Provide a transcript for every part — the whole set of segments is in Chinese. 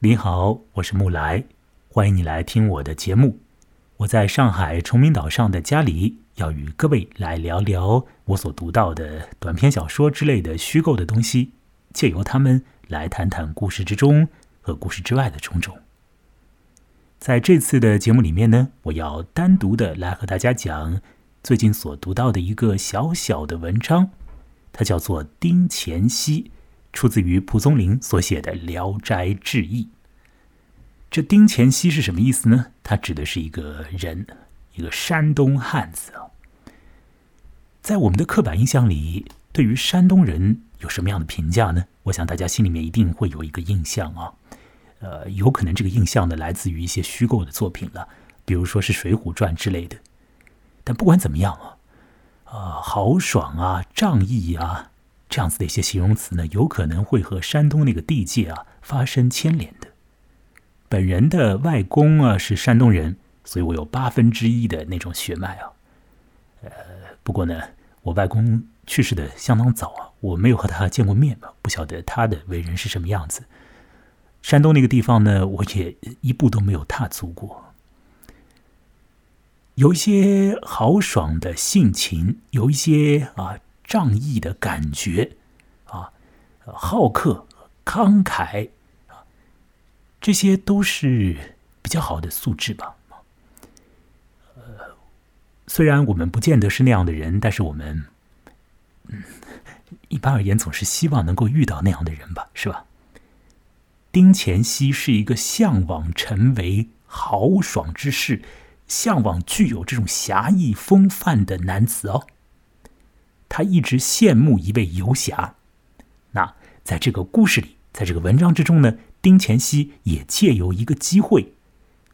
你好，我是木来，欢迎你来听我的节目。我在上海崇明岛上的家里，要与各位来聊聊我所读到的短篇小说之类的虚构的东西，借由他们来谈谈故事之中和故事之外的种种。在这次的节目里面呢，我要单独的来和大家讲最近所读到的一个小小的文章，它叫做《丁乾熙》。出自于蒲松龄所写的《聊斋志异》。这丁乾熙是什么意思呢？他指的是一个人，一个山东汉子啊。在我们的刻板印象里，对于山东人有什么样的评价呢？我想大家心里面一定会有一个印象啊。呃，有可能这个印象呢来自于一些虚构的作品了，比如说是《水浒传》之类的。但不管怎么样啊，啊，豪爽啊，仗义啊。这样子的一些形容词呢，有可能会和山东那个地界啊发生牵连的。本人的外公啊是山东人，所以我有八分之一的那种血脉啊。呃，不过呢，我外公去世的相当早啊，我没有和他见过面嘛，不晓得他的为人是什么样子。山东那个地方呢，我也一步都没有踏足过。有一些豪爽的性情，有一些啊。仗义的感觉，啊，好客、慷慨，啊，这些都是比较好的素质吧。呃，虽然我们不见得是那样的人，但是我们，嗯，一般而言总是希望能够遇到那样的人吧，是吧？丁乾熙是一个向往成为豪爽之士，向往具有这种侠义风范的男子哦。他一直羡慕一位游侠，那在这个故事里，在这个文章之中呢，丁乾熙也借由一个机会，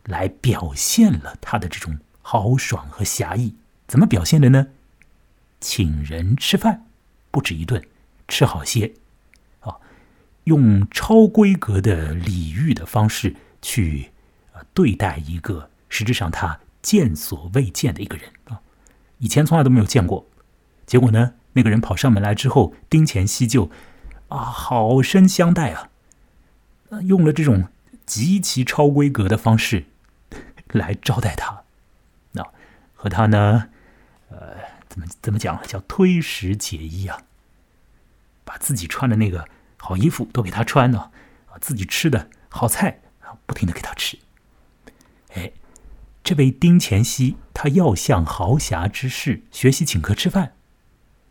来表现了他的这种豪爽和侠义。怎么表现的呢？请人吃饭，不止一顿，吃好些，啊，用超规格的礼遇的方式去啊对待一个实质上他见所未见的一个人啊，以前从来都没有见过。结果呢？那个人跑上门来之后，丁乾熙就啊，好生相待啊，用了这种极其超规格的方式 来招待他。那和他呢，呃，怎么怎么讲？叫推食解衣啊，把自己穿的那个好衣服都给他穿了啊，自己吃的好菜啊，不停的给他吃。哎，这位丁乾熙，他要向豪侠之士学习请客吃饭。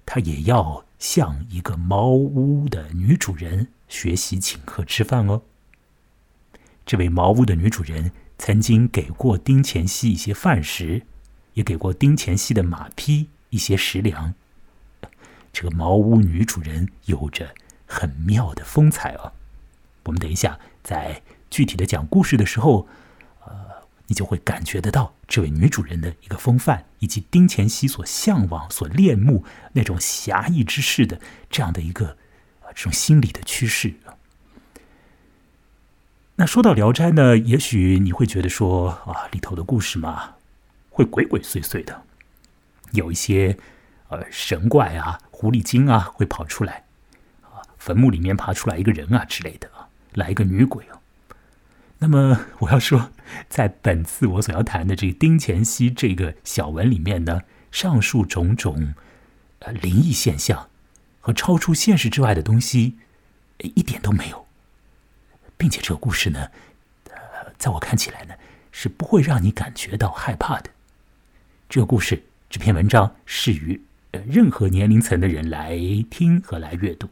他也要向一个茅屋的女主人学习请客吃饭哦。这位茅屋的女主人曾经给过丁乾熙一些饭食，也给过丁乾熙的马匹一些食粮。这个茅屋女主人有着很妙的风采哦。我们等一下在具体的讲故事的时候。你就会感觉得到这位女主人的一个风范，以及丁乾熙所向往、所恋慕那种侠义之士的这样的一个啊这种心理的趋势那说到《聊斋》呢，也许你会觉得说啊，里头的故事嘛，会鬼鬼祟祟的，有一些呃神怪啊、狐狸精啊会跑出来啊，坟墓里面爬出来一个人啊之类的啊，来一个女鬼啊。那么我要说，在本次我所要谈的这个丁乾熙这个小文里面呢，上述种种呃灵异现象和超出现实之外的东西一点都没有，并且这个故事呢，呃，在我看起来呢，是不会让你感觉到害怕的。这个故事这篇文章适于呃任何年龄层的人来听和来阅读。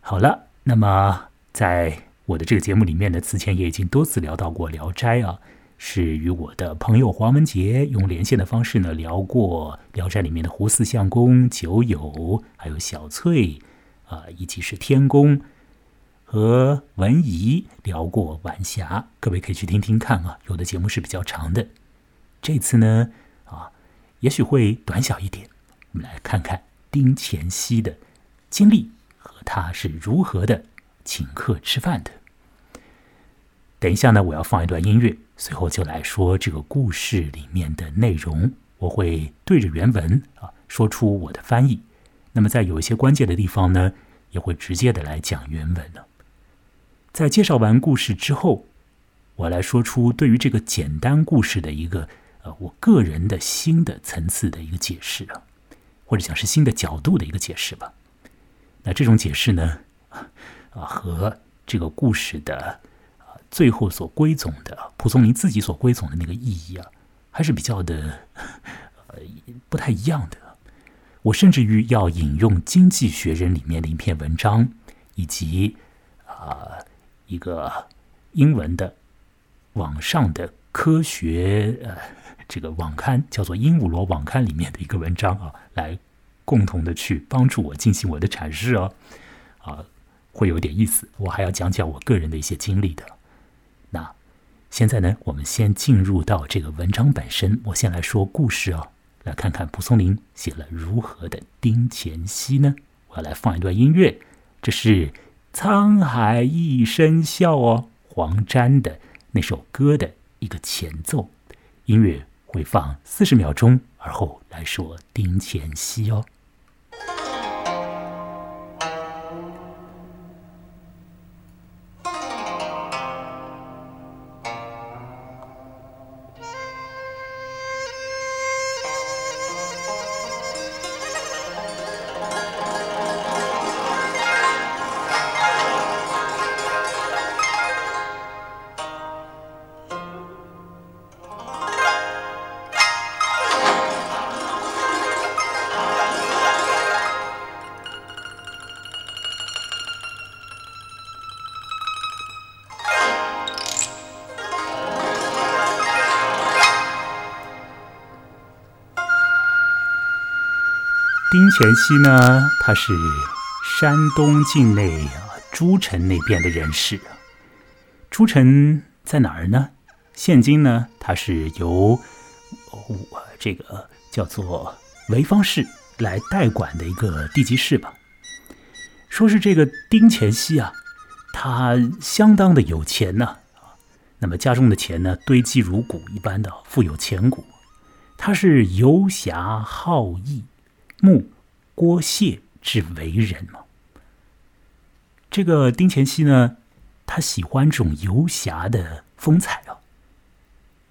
好了，那么在。我的这个节目里面呢，此前也已经多次聊到过《聊斋》啊，是与我的朋友黄文杰用连线的方式呢聊过《聊斋》里面的胡四相公、九友，还有小翠啊，以及是天宫和文怡聊过晚霞，各位可以去听听看啊。有的节目是比较长的，这次呢啊，也许会短小一点。我们来看看丁乾熙的经历和他是如何的。请客吃饭的。等一下呢，我要放一段音乐，随后就来说这个故事里面的内容。我会对着原文啊说出我的翻译。那么在有一些关键的地方呢，也会直接的来讲原文了。在介绍完故事之后，我来说出对于这个简单故事的一个呃我个人的新的层次的一个解释啊，或者讲是新的角度的一个解释吧。那这种解释呢，啊和这个故事的啊最后所归总的蒲松龄自己所归总的那个意义啊，还是比较的 呃不太一样的。我甚至于要引用《经济学人》里面的一篇文章，以及啊一个英文的网上的科学呃这个网刊，叫做《鹦鹉螺网刊》里面的一个文章啊，来共同的去帮助我进行我的阐释哦，啊会有点意思。我还要讲讲我个人的一些经历的。那现在呢，我们先进入到这个文章本身，我先来说故事哦。来看看蒲松龄写了如何的丁乾熙呢？我要来放一段音乐，这是《沧海一声笑》哦，黄沾的那首歌的一个前奏。音乐会放四十秒钟，而后来说丁乾熙哦。丁乾熙呢，他是山东境内啊诸城那边的人士啊。诸城在哪儿呢？现今呢，它是由我这个叫做潍坊市来代管的一个地级市吧。说是这个丁乾熙啊，他相当的有钱呢啊，那么家中的钱呢堆积如谷一般的富有钱谷。他是游侠好义。慕郭谢之为人吗，这个丁乾熙呢，他喜欢这种游侠的风采啊，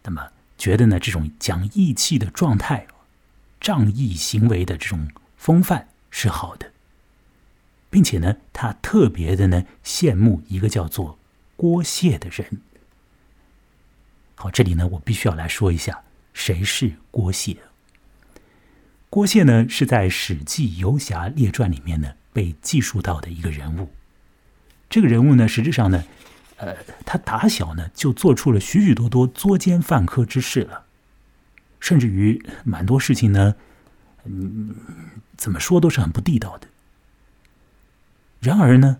那么觉得呢，这种讲义气的状态、仗义行为的这种风范是好的，并且呢，他特别的呢羡慕一个叫做郭谢的人。好，这里呢，我必须要来说一下，谁是郭谢。郭谢呢，是在《史记游侠列传》里面呢被记述到的一个人物。这个人物呢，实质上呢，呃，他打小呢就做出了许许多多作奸犯科之事了，甚至于蛮多事情呢，嗯，怎么说都是很不地道的。然而呢，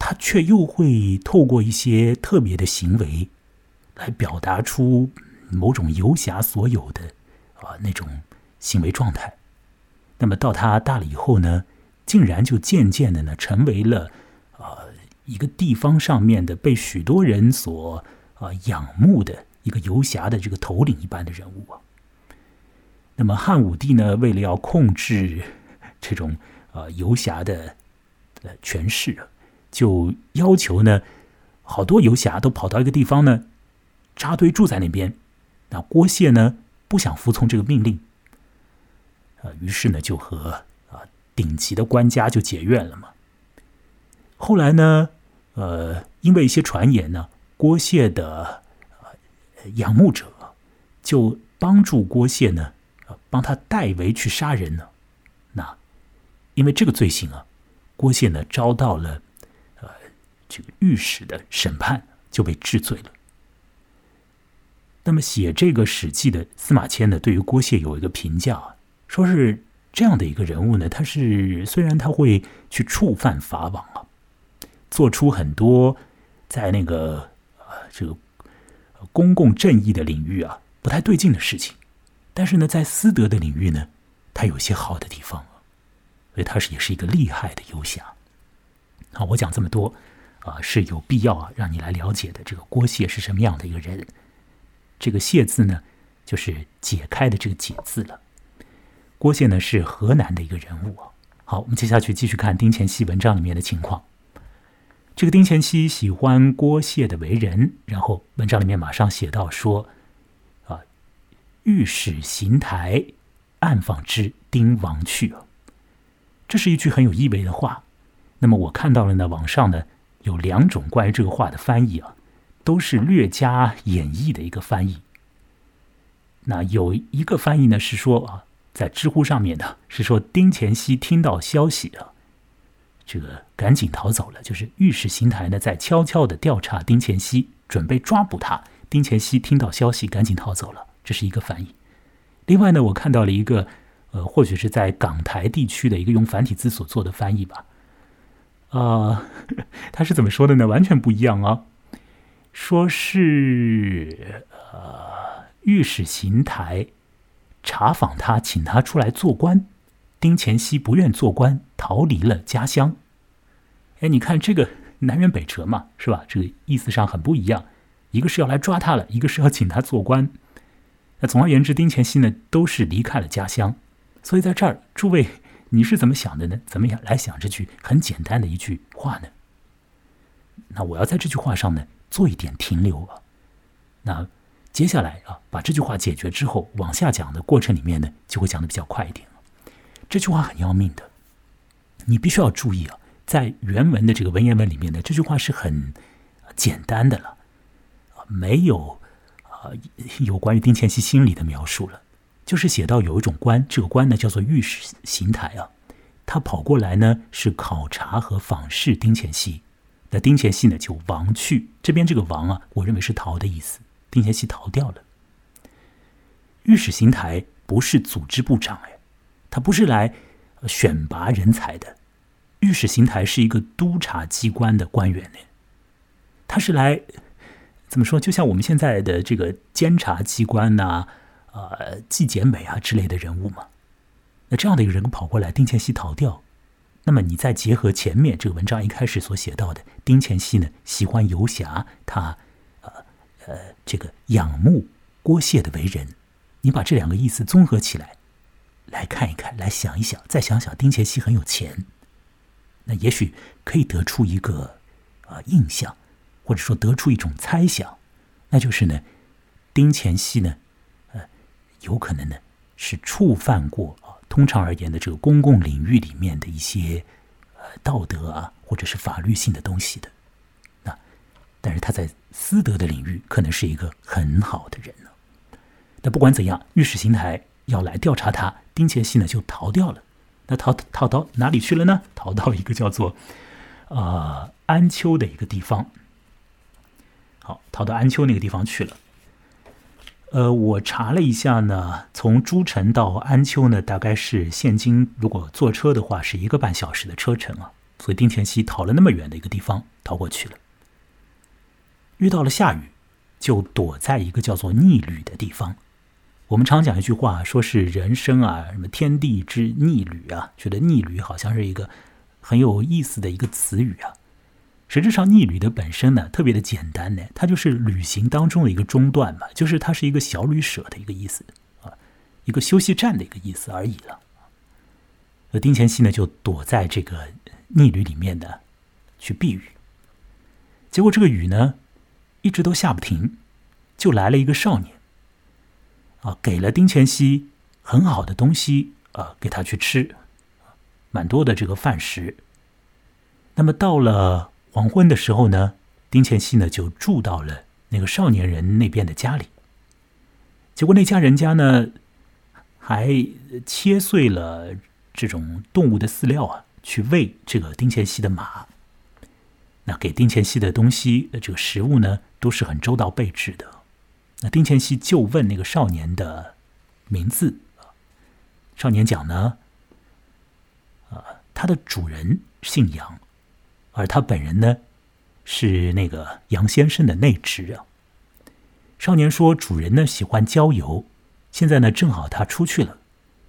他却又会透过一些特别的行为，来表达出某种游侠所有的啊那种。行为状态，那么到他大了以后呢，竟然就渐渐的呢，成为了啊一个地方上面的被许多人所啊仰慕的一个游侠的这个头领一般的人物啊。那么汉武帝呢，为了要控制 这种啊游侠的呃权势，就要求呢，好多游侠都跑到一个地方呢，扎堆住在那边。那郭谢呢，不想服从这个命令。于是呢，就和啊顶级的官家就结怨了嘛。后来呢，呃，因为一些传言呢，郭谢的仰慕者就帮助郭谢呢，帮他代为去杀人呢。那因为这个罪行啊，郭谢呢遭到了呃这个御史的审判，就被治罪了。那么写这个《史记》的司马迁呢，对于郭谢有一个评价。说是这样的一个人物呢，他是虽然他会去触犯法网啊，做出很多在那个呃这个公共正义的领域啊不太对劲的事情，但是呢，在私德的领域呢，他有些好的地方啊，所以他是也是一个厉害的游侠。好，我讲这么多啊是有必要啊让你来了解的。这个郭谢是什么样的一个人？这个谢字呢，就是解开的这个解字了。郭谢呢是河南的一个人物啊。好，我们接下去继续看丁乾熙文章里面的情况。这个丁乾熙喜欢郭谢的为人，然后文章里面马上写到说：“啊，御史邢台暗访之，丁王去。”这是一句很有意味的话。那么我看到了呢，网上呢有两种关于这个话的翻译啊，都是略加演绎的一个翻译。那有一个翻译呢是说啊，在知乎上面的是说丁乾熙听到消息啊，这个赶紧逃走了。就是御史邢台呢在悄悄的调查丁乾熙，准备抓捕他。丁乾熙听到消息赶紧逃走了，这是一个翻译。另外呢，我看到了一个呃，或许是在港台地区的一个用繁体字所做的翻译吧。啊，他是怎么说的呢？完全不一样啊！说是呃，御史邢台查访他，请他出来做官。丁乾熙不愿做官，逃离了家乡。哎，你看这个南辕北辙嘛，是吧？这个意思上很不一样。一个是要来抓他了，一个是要请他做官。那总而言之，丁乾熙呢都是离开了家乡。所以在这儿，诸位。你是怎么想的呢？怎么样来想这句很简单的一句话呢？那我要在这句话上呢做一点停留啊。那接下来啊，把这句话解决之后，往下讲的过程里面呢，就会讲的比较快一点这句话很要命的，你必须要注意啊，在原文的这个文言文里面呢，这句话是很简单的了，没有啊有关于丁乾熙心理的描述了。就是写到有一种官，这个官呢叫做御史邢台啊，他跑过来呢是考察和访视丁乾熙，那丁乾熙呢就亡去。这边这个亡啊，我认为是逃的意思，丁乾熙逃掉了。御史邢台不是组织部长哎，他不是来选拔人才的，御史邢台是一个督察机关的官员呢，他是来怎么说？就像我们现在的这个监察机关呐。呃，纪检委啊之类的人物嘛，那这样的一个人跑过来，丁乾熙逃掉，那么你再结合前面这个文章一开始所写到的，丁乾熙呢喜欢游侠，他呃呃这个仰慕郭谢的为人，你把这两个意思综合起来，来看一看，来想一想，再想想丁乾熙很有钱，那也许可以得出一个啊印象，或者说得出一种猜想，那就是呢，丁乾熙呢。呃有可能呢，是触犯过啊，通常而言的这个公共领域里面的一些呃道德啊，或者是法律性的东西的。但是他在私德的领域可能是一个很好的人呢。那不管怎样，御史邢台要来调查他，丁乾熙呢就逃掉了。那逃逃到哪里去了呢？逃到一个叫做啊安丘的一个地方。好，逃到安丘那个地方去了。呃，我查了一下呢，从诸城到安丘呢，大概是现今如果坐车的话是一个半小时的车程啊。所以丁乾熙逃了那么远的一个地方逃过去了，遇到了下雨，就躲在一个叫做逆旅的地方。我们常讲一句话，说是人生啊，什么天地之逆旅啊，觉得逆旅好像是一个很有意思的一个词语啊。实质上，逆旅的本身呢，特别的简单呢，它就是旅行当中的一个中断嘛，就是它是一个小旅舍的一个意思啊，一个休息站的一个意思而已了。而丁乾熙呢，就躲在这个逆旅里面的，去避雨。结果这个雨呢，一直都下不停，就来了一个少年，啊，给了丁乾熙很好的东西啊，给他去吃，蛮多的这个饭食。那么到了。黄昏的时候呢，丁乾熙呢就住到了那个少年人那边的家里。结果那家人家呢，还切碎了这种动物的饲料啊，去喂这个丁乾熙的马。那给丁乾熙的东西，这个食物呢，都是很周到备置的。那丁乾熙就问那个少年的名字，少年讲呢，啊，他的主人姓杨。而他本人呢，是那个杨先生的内侄啊。少年说：“主人呢喜欢郊游，现在呢正好他出去了，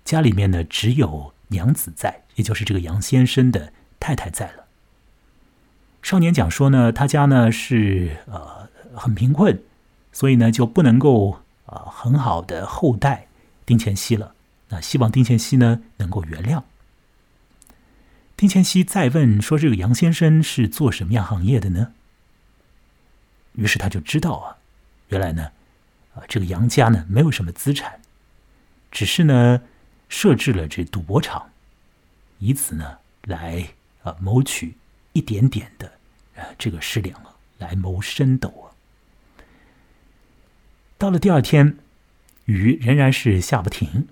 家里面呢只有娘子在，也就是这个杨先生的太太在了。”少年讲说呢，他家呢是呃很贫困，所以呢就不能够啊很好的厚待丁乾熙了。那希望丁乾熙呢能够原谅。丁乾熙再问说：“这个杨先生是做什么样行业的呢？”于是他就知道啊，原来呢，啊，这个杨家呢没有什么资产，只是呢设置了这赌博场，以此呢来啊谋取一点点的啊这个食粮啊，来谋生斗啊。到了第二天，雨仍然是下不停，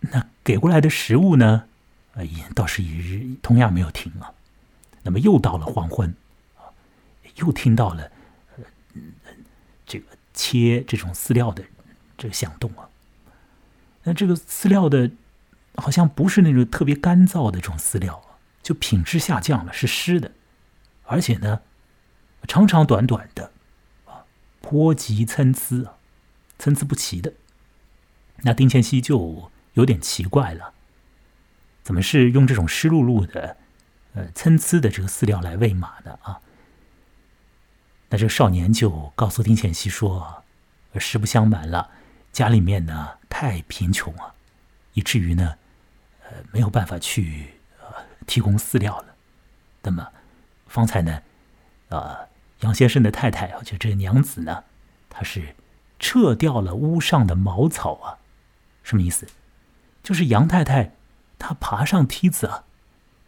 那给过来的食物呢，啊也倒是也同样没有停啊。那么又到了黄昏，啊，又听到了。这个切这种饲料的这个响动啊，那这个饲料的，好像不是那种特别干燥的这种饲料啊，就品质下降了，是湿的，而且呢，长长短短的啊，颇极参差，参差不齐的。那丁乾熙就有点奇怪了，怎么是用这种湿漉漉的、呃参差的这个饲料来喂马的啊？那这个少年就告诉丁乾熙说：“实不相瞒了，家里面呢太贫穷啊，以至于呢，呃没有办法去呃提供饲料了。那么方才呢，啊杨先生的太太啊，就这娘子呢，她是撤掉了屋上的茅草啊，什么意思？就是杨太太她爬上梯子啊，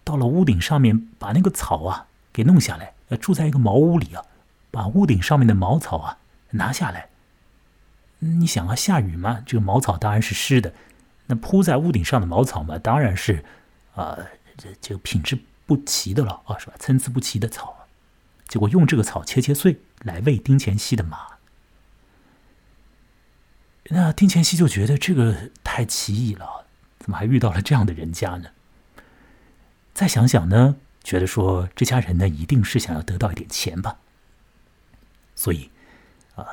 到了屋顶上面，把那个草啊给弄下来，呃住在一个茅屋里啊。”把屋顶上面的茅草啊拿下来，你想啊，下雨嘛，这个茅草当然是湿的，那铺在屋顶上的茅草嘛，当然是啊，这这个品质不齐的了啊，是吧？参差不齐的草，结果用这个草切切碎来喂丁乾熙的马，那丁乾熙就觉得这个太奇异了，怎么还遇到了这样的人家呢？再想想呢，觉得说这家人呢，一定是想要得到一点钱吧。所以，啊，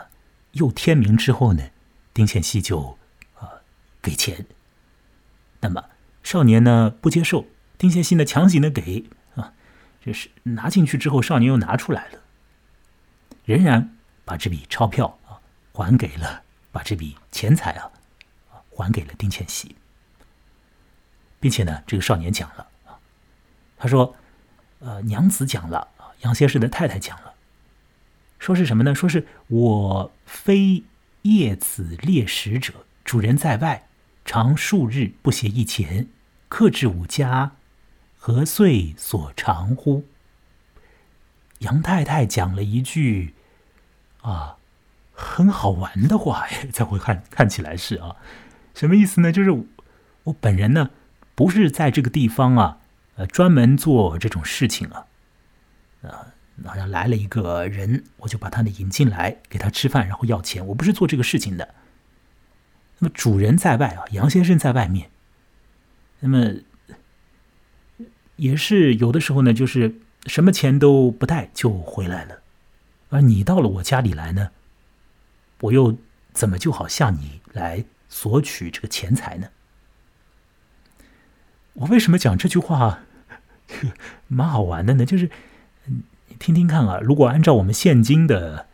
又天明之后呢，丁乾熙就啊给钱。那么少年呢不接受，丁乾熙呢强行的给啊，这是拿进去之后，少年又拿出来了，仍然把这笔钞票啊还给了，把这笔钱财啊还给了丁乾熙，并且呢，这个少年讲了啊，他说，呃，娘子讲了啊，杨先生的太太讲了。说是什么呢？说是我非夜子猎食者，主人在外，常数日不携一钱，克制吾家，何岁所长乎？杨太太讲了一句啊，很好玩的话，在我看看起来是啊，什么意思呢？就是我本人呢，不是在这个地方啊，呃，专门做这种事情啊，啊。好像来了一个人，我就把他呢引进来，给他吃饭，然后要钱。我不是做这个事情的。那么主人在外啊，杨先生在外面。那么也是有的时候呢，就是什么钱都不带就回来了。而你到了我家里来呢，我又怎么就好向你来索取这个钱财呢？我为什么讲这句话？蛮好玩的呢，就是。听听看啊，如果按照我们现今的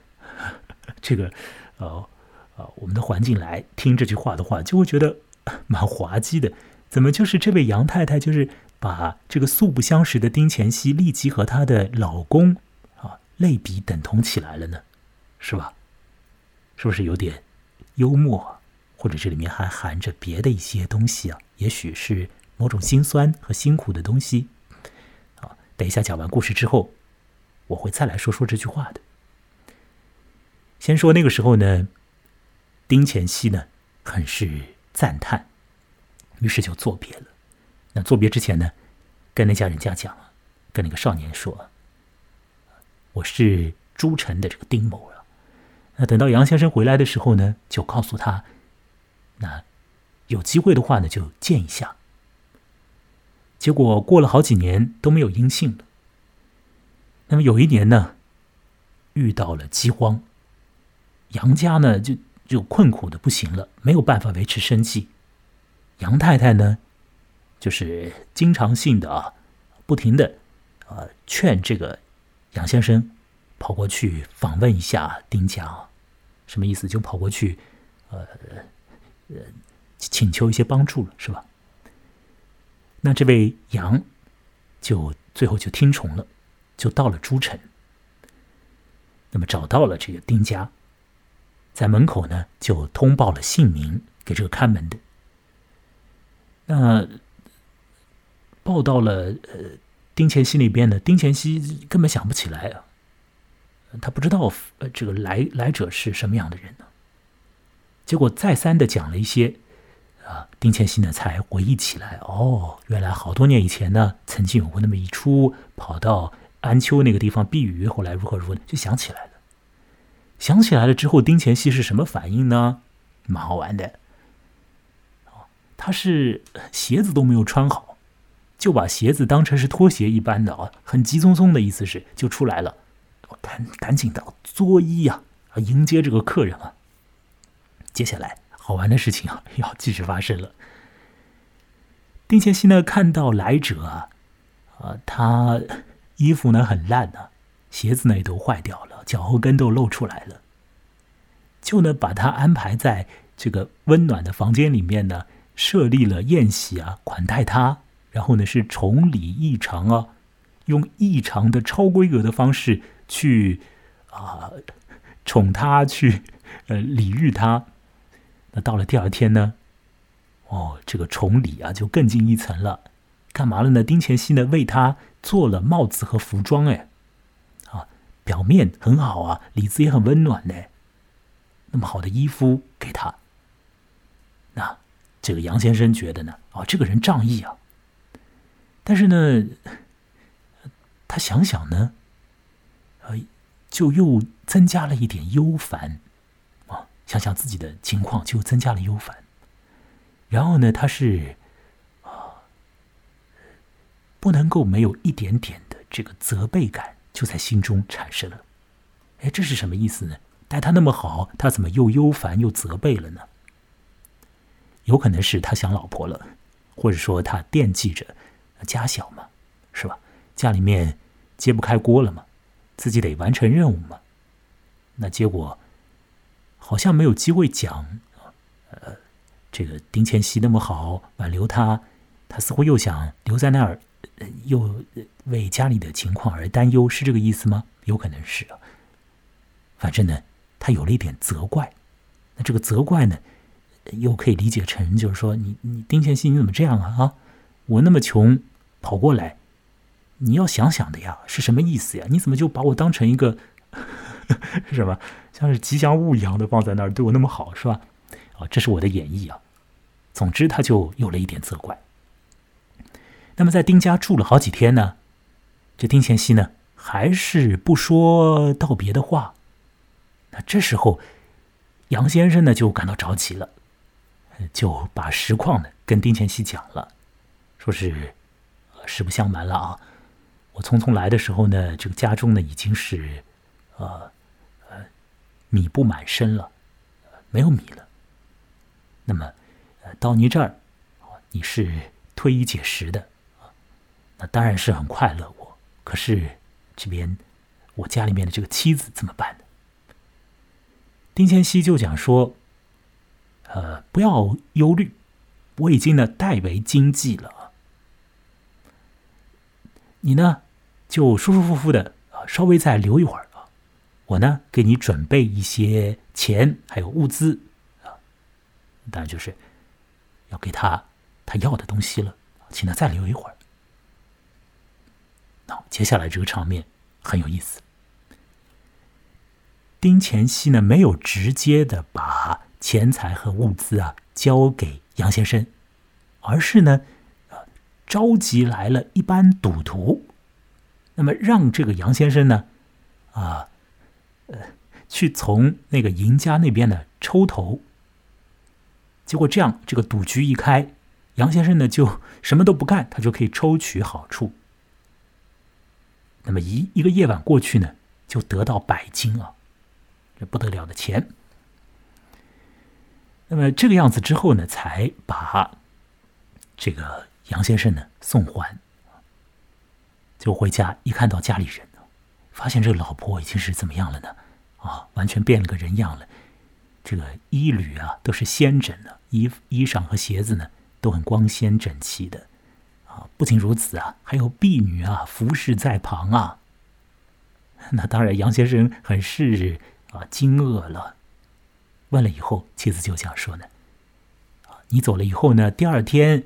这个呃呃我们的环境来听这句话的话，就会觉得蛮滑稽的。怎么就是这位杨太太，就是把这个素不相识的丁乾熙立即和她的老公啊类比等同起来了呢？是吧？是不是有点幽默，或者这里面还含着别的一些东西啊？也许是某种心酸和辛苦的东西啊。等一下讲完故事之后。我会再来说说这句话的。先说那个时候呢，丁乾熙呢很是赞叹，于是就作别了。那作别之前呢，跟那家人家讲，跟那个少年说：“我是诸城的这个丁某啊。”那等到杨先生回来的时候呢，就告诉他，那有机会的话呢，就见一下。结果过了好几年都没有音信了。那么有一年呢，遇到了饥荒，杨家呢就就困苦的不行了，没有办法维持生计。杨太太呢，就是经常性的啊，不停的啊劝这个杨先生跑过去访问一下丁家，什么意思？就跑过去，呃呃，请求一些帮助了，是吧？那这位杨就最后就听从了，就到了诸城。那么找到了这个丁家，在门口呢就通报了姓名给这个看门的。那报到了呃丁乾熙那边呢，丁乾熙根本想不起来啊，他不知道呃这个来来者是什么样的人呢。结果再三的讲了一些。啊，丁乾熙呢才回忆起来，哦，原来好多年以前呢，曾经有过那么一出，跑到安丘那个地方避雨，后来如何如何，就想起来了。想起来了之后，丁乾熙是什么反应呢？蛮好玩的。他是鞋子都没有穿好，就把鞋子当成是拖鞋一般的啊，很急匆匆的意思是就出来了，赶赶紧的作揖呀，迎接这个客人啊。接下来。好玩的事情啊，要继续发生了。丁乾熙呢，看到来者啊，啊，他衣服呢很烂啊，鞋子呢也都坏掉了，脚后跟都露出来了，就呢把他安排在这个温暖的房间里面呢，设立了宴席啊，款待他，然后呢是崇礼异常啊，用异常的超规格的方式去啊宠他，去呃礼遇他。那到了第二天呢？哦，这个崇礼啊，就更进一层了。干嘛了呢？丁乾熙呢，为他做了帽子和服装，哎，啊，表面很好啊，里子也很温暖呢。那么好的衣服给他，那这个杨先生觉得呢？哦，这个人仗义啊。但是呢，他想想呢，呃，就又增加了一点忧烦啊。想想自己的情况，就增加了忧烦。然后呢，他是啊，不能够没有一点点的这个责备感，就在心中产生了。哎，这是什么意思呢？待他那么好，他怎么又忧烦又责备了呢？有可能是他想老婆了，或者说他惦记着家小嘛，是吧？家里面揭不开锅了嘛，自己得完成任务嘛。那结果。好像没有机会讲，呃，这个丁乾熙那么好，挽留他，他似乎又想留在那儿，又为家里的情况而担忧，是这个意思吗？有可能是啊。反正呢，他有了一点责怪。那这个责怪呢，又可以理解成就是说，你你丁乾熙你怎么这样啊？啊，我那么穷跑过来，你要想想的呀，是什么意思呀？你怎么就把我当成一个？是什么？像是吉祥物一样的放在那儿，对我那么好，是吧？啊，这是我的演绎啊。总之，他就有了一点责怪。那么，在丁家住了好几天呢，这丁乾熙呢，还是不说道别的话。那这时候，杨先生呢就感到着急了，就把实况呢跟丁乾熙讲了，说是实不相瞒了啊，我匆匆来的时候呢，这个家中呢已经是。呃，呃，米不满身了，没有米了。那么，呃，到你这儿，你是推一解食的，那当然是很快乐。我可是这边我家里面的这个妻子怎么办呢？丁乾熙就讲说，呃，不要忧虑，我已经呢代为经济了，你呢就舒舒服服的啊，稍微再留一会儿啊。我呢，给你准备一些钱，还有物资，啊，当然就是要给他他要的东西了，请他再留一会儿。那接下来这个场面很有意思。丁乾熙呢，没有直接的把钱财和物资啊交给杨先生，而是呢，召集来了一班赌徒，那么让这个杨先生呢，啊。呃，去从那个赢家那边呢抽头，结果这样这个赌局一开，杨先生呢就什么都不干，他就可以抽取好处。那么一一个夜晚过去呢，就得到百金啊，这不得了的钱。那么这个样子之后呢，才把这个杨先生呢送还，就回家一看到家里人。发现这个老婆已经是怎么样了呢？啊，完全变了个人样了。这个衣履啊都是鲜整的，衣衣裳和鞋子呢都很光鲜整齐的，啊，不仅如此啊，还有婢女啊服侍在旁啊。那当然，杨先生很是啊惊愕了。问了以后，妻子就这样说呢：“啊，你走了以后呢，第二天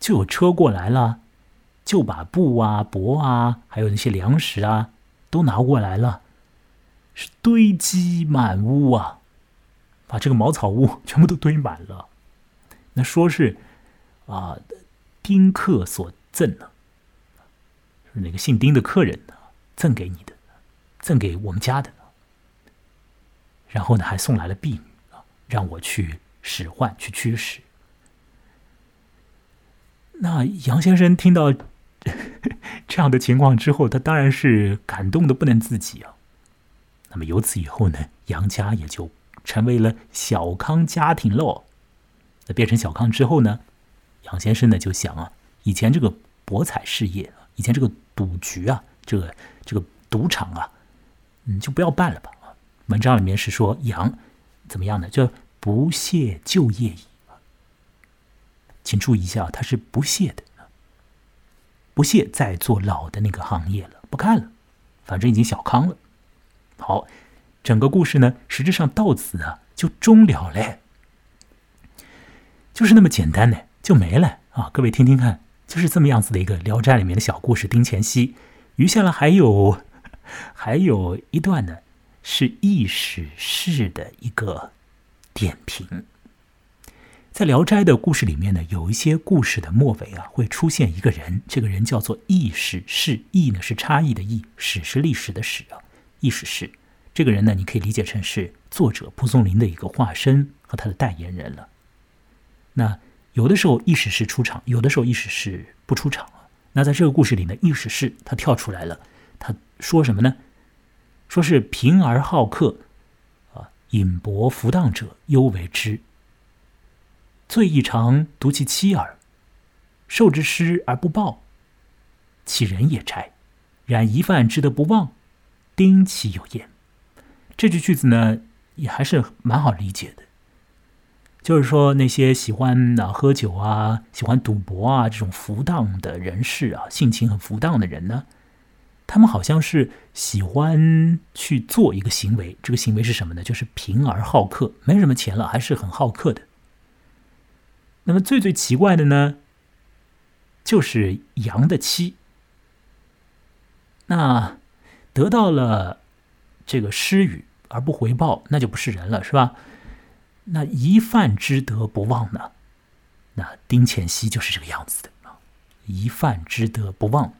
就有车过来了，就把布啊、帛啊，还有那些粮食啊，都拿过来了，是堆积满屋啊，把这个茅草屋 全部都堆满了。那说是啊，丁客所赠的，是哪个姓丁的客人呢？赠给你的。”赠给我们家的，然后呢，还送来了婢女啊，让我去使唤，去驱使。那杨先生听到 这样的情况之后，他当然是感动的不能自己啊。那么由此以后呢，杨家也就成为了小康家庭喽。那变成小康之后呢，杨先生呢就想啊，以前这个博彩事业，以前这个赌局啊，这个这个赌场啊。你就不要办了吧文章里面是说杨怎么样呢？就不屑就业请注意一下，他是不屑的，不屑再做老的那个行业了，不干了，反正已经小康了。好，整个故事呢，实质上到此啊就终了嘞，就是那么简单呢，就没了啊！各位听听看，就是这么样子的一个《聊斋》里面的小故事。丁乾熙，余下来还有。还有一段呢，是意史氏的一个点评。在《聊斋》的故事里面呢，有一些故事的末尾啊，会出现一个人，这个人叫做易史氏。易呢是差异的易，史是历史的史啊。易史氏这个人呢，你可以理解成是作者蒲松龄的一个化身和他的代言人了。那有的时候易史氏出场，有的时候易史氏不出场啊。那在这个故事里呢，易史氏他跳出来了。他说什么呢？说是贫而好客，啊，饮薄浮荡者忧为之。罪亦常独其妻耳，受之失而不报，其人也哉？然一饭之得不忘，丁其有焉。这句句子呢，也还是蛮好理解的。就是说，那些喜欢啊喝酒啊、喜欢赌博啊这种浮荡的人士啊，性情很浮荡的人呢。他们好像是喜欢去做一个行为，这个行为是什么呢？就是贫而好客，没什么钱了，还是很好客的。那么最最奇怪的呢，就是杨的妻，那得到了这个施予而不回报，那就不是人了，是吧？那一饭之德不忘呢？那丁乾熙就是这个样子的啊，一饭之德不忘。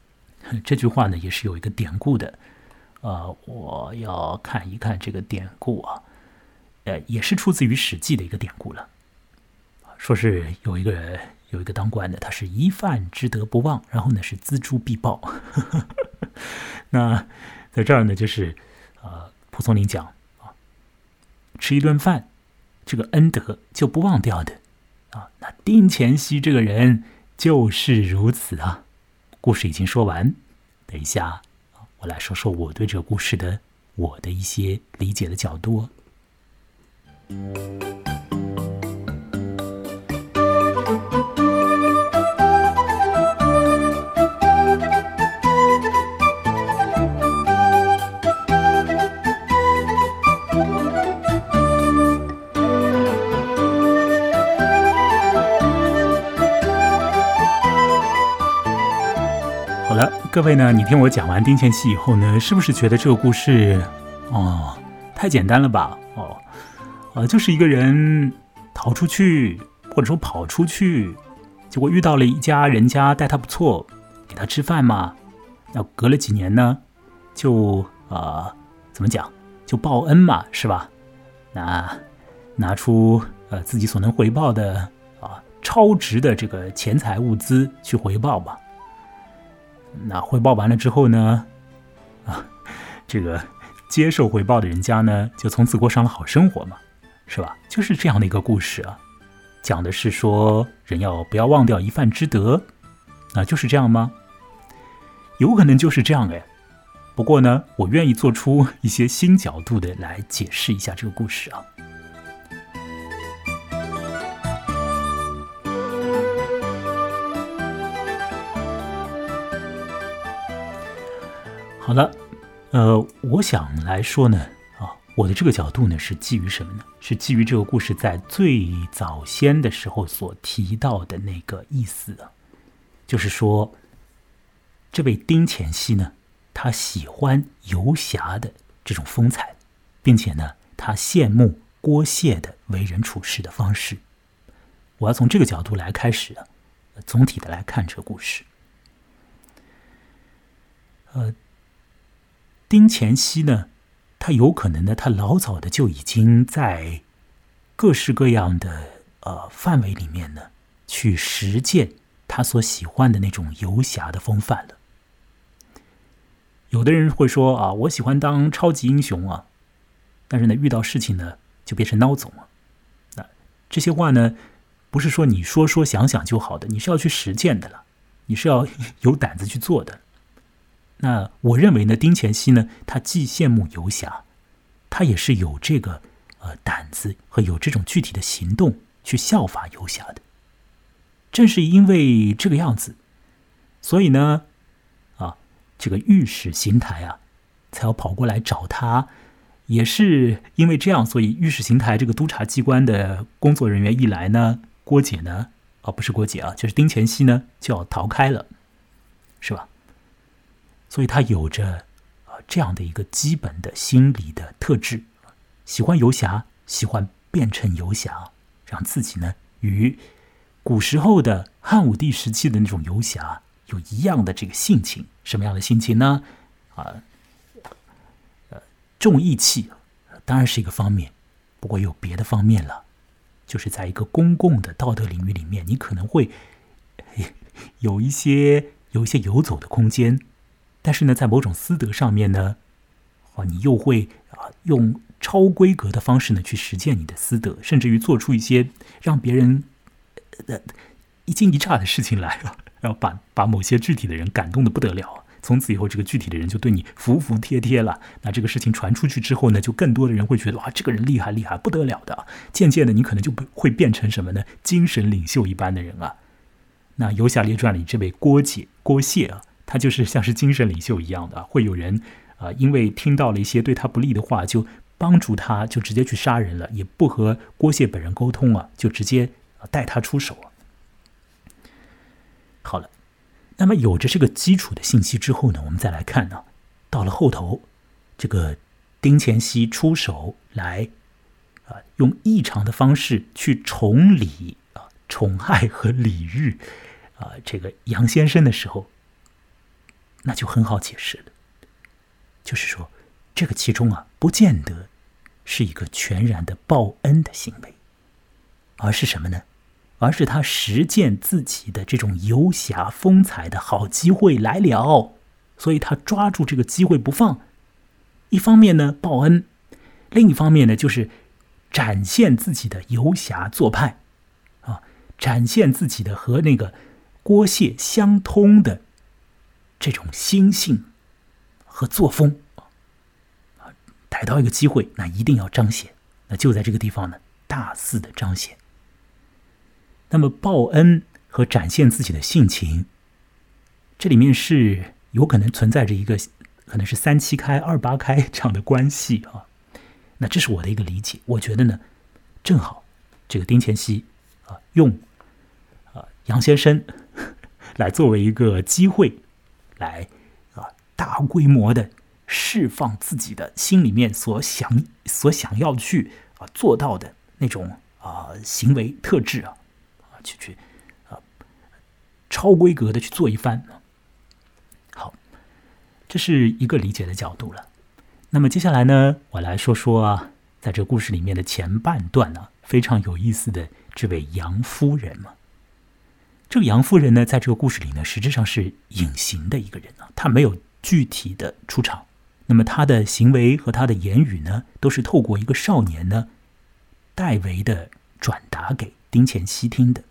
这句话呢，也是有一个典故的，呃，我要看一看这个典故啊，呃，也是出自于《史记》的一个典故了，说是有一个人有一个当官的，他是一饭之德不忘，然后呢是锱铢必报。那在这儿呢，就是呃，蒲松龄讲啊，吃一顿饭，这个恩德就不忘掉的啊。那丁乾熙这个人就是如此啊。故事已经说完，等一下，我来说说我对这个故事的我的一些理解的角度。各位呢，你听我讲完丁乾熙以后呢，是不是觉得这个故事，哦，太简单了吧？哦，呃，就是一个人逃出去，或者说跑出去，结果遇到了一家人家待他不错，给他吃饭嘛。那隔了几年呢，就啊，怎么讲，就报恩嘛，是吧？那拿出呃自己所能回报的啊，超值的这个钱财物资去回报吧。那汇报完了之后呢，啊，这个接受回报的人家呢，就从此过上了好生活嘛，是吧？就是这样的一个故事啊，讲的是说人要不要忘掉一饭之德，啊，就是这样吗？有可能就是这样哎，不过呢，我愿意做出一些新角度的来解释一下这个故事啊。好了，呃，我想来说呢，啊，我的这个角度呢是基于什么呢？是基于这个故事在最早先的时候所提到的那个意思啊，就是说，这位丁乾熙呢，他喜欢游侠的这种风采，并且呢，他羡慕郭谢的为人处事的方式。我要从这个角度来开始啊，总体的来看这个故事。呃，丁乾熙呢，他有可能呢，他老早的就已经在各式各样的呃范围里面呢，去实践他所喜欢的那种游侠的风范了。有的人会说啊，我喜欢当超级英雄啊，但是呢，遇到事情呢，就变成孬种了。那这些话呢，不是说你说说想想就好的，你是要去实践的了，你是要 有胆子去做的。那我认为呢，丁乾熙呢，他既羡慕游侠，他也是有这个呃胆子和有这种具体的行动去效法游侠的。正是因为这个样子，所以呢，啊，这个御史邢台啊，才要跑过来找他。也是因为这样，所以御史邢台这个督察机关的工作人员一来呢，郭姐呢，啊，不是郭姐啊，就是丁乾熙呢，就要逃开了，是吧？所以他有着啊这样的一个基本的心理的特质，喜欢游侠，喜欢变成游侠，让自己呢与古时候的汉武帝时期的那种游侠有一样的这个性情。什么样的心情呢？啊，呃，重义气当然是一个方面，不过有别的方面了，就是在一个公共的道德领域里面，你可能会有一些有一些游走的空间。但是呢，在某种私德上面呢，啊，你又会啊用超规格的方式呢去实践你的私德，甚至于做出一些让别人呃一惊一乍的事情来了，然后把把某些具体的人感动的不得了。从此以后，这个具体的人就对你服服帖帖了。那这个事情传出去之后呢，就更多的人会觉得哇，这个人厉害厉害不得了的。渐渐的，你可能就会变成什么呢？精神领袖一般的人啊。那《游侠列传》里这位郭姐郭谢啊。他就是像是精神领袖一样的，会有人啊，因为听到了一些对他不利的话，就帮助他，就直接去杀人了，也不和郭谢本人沟通啊，就直接带他出手。好了，那么有着这个基础的信息之后呢，我们再来看呢，到了后头，这个丁乾熙出手来啊，用异常的方式去宠礼啊、宠爱和礼遇啊这个杨先生的时候。那就很好解释了，就是说，这个其中啊，不见得是一个全然的报恩的行为，而是什么呢？而是他实践自己的这种游侠风采的好机会来了，所以他抓住这个机会不放。一方面呢报恩，另一方面呢就是展现自己的游侠做派，啊，展现自己的和那个郭谢相通的。这种心性和作风啊，逮到一个机会，那一定要彰显。那就在这个地方呢，大肆的彰显。那么报恩和展现自己的性情，这里面是有可能存在着一个可能是三七开二八开这样的关系啊。那这是我的一个理解。我觉得呢，正好这个丁乾熙啊，用啊杨先生 来作为一个机会。来啊，大规模的释放自己的心里面所想、所想要去啊做到的那种啊行为特质啊，啊去去啊超规格的去做一番。好，这是一个理解的角度了。那么接下来呢，我来说说啊，在这故事里面的前半段呢，非常有意思的这位杨夫人嘛。这个杨夫人呢，在这个故事里呢，实质上是隐形的一个人啊，她没有具体的出场。那么她的行为和她的言语呢，都是透过一个少年呢，代为的转达给丁乾熙听的。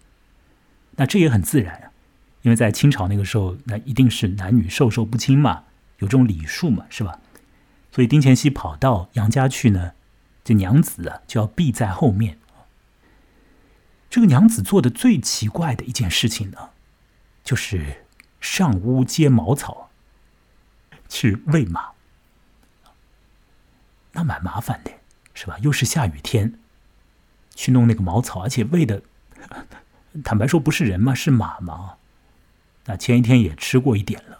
那这也很自然啊，因为在清朝那个时候，那一定是男女授受不亲嘛，有这种礼数嘛，是吧？所以丁乾熙跑到杨家去呢，这娘子啊就要避在后面。这个娘子做的最奇怪的一件事情呢，就是上屋接茅草。去喂马，那蛮麻烦的，是吧？又是下雨天，去弄那个茅草，而且喂的，坦白说不是人嘛，是马嘛。那前一天也吃过一点了，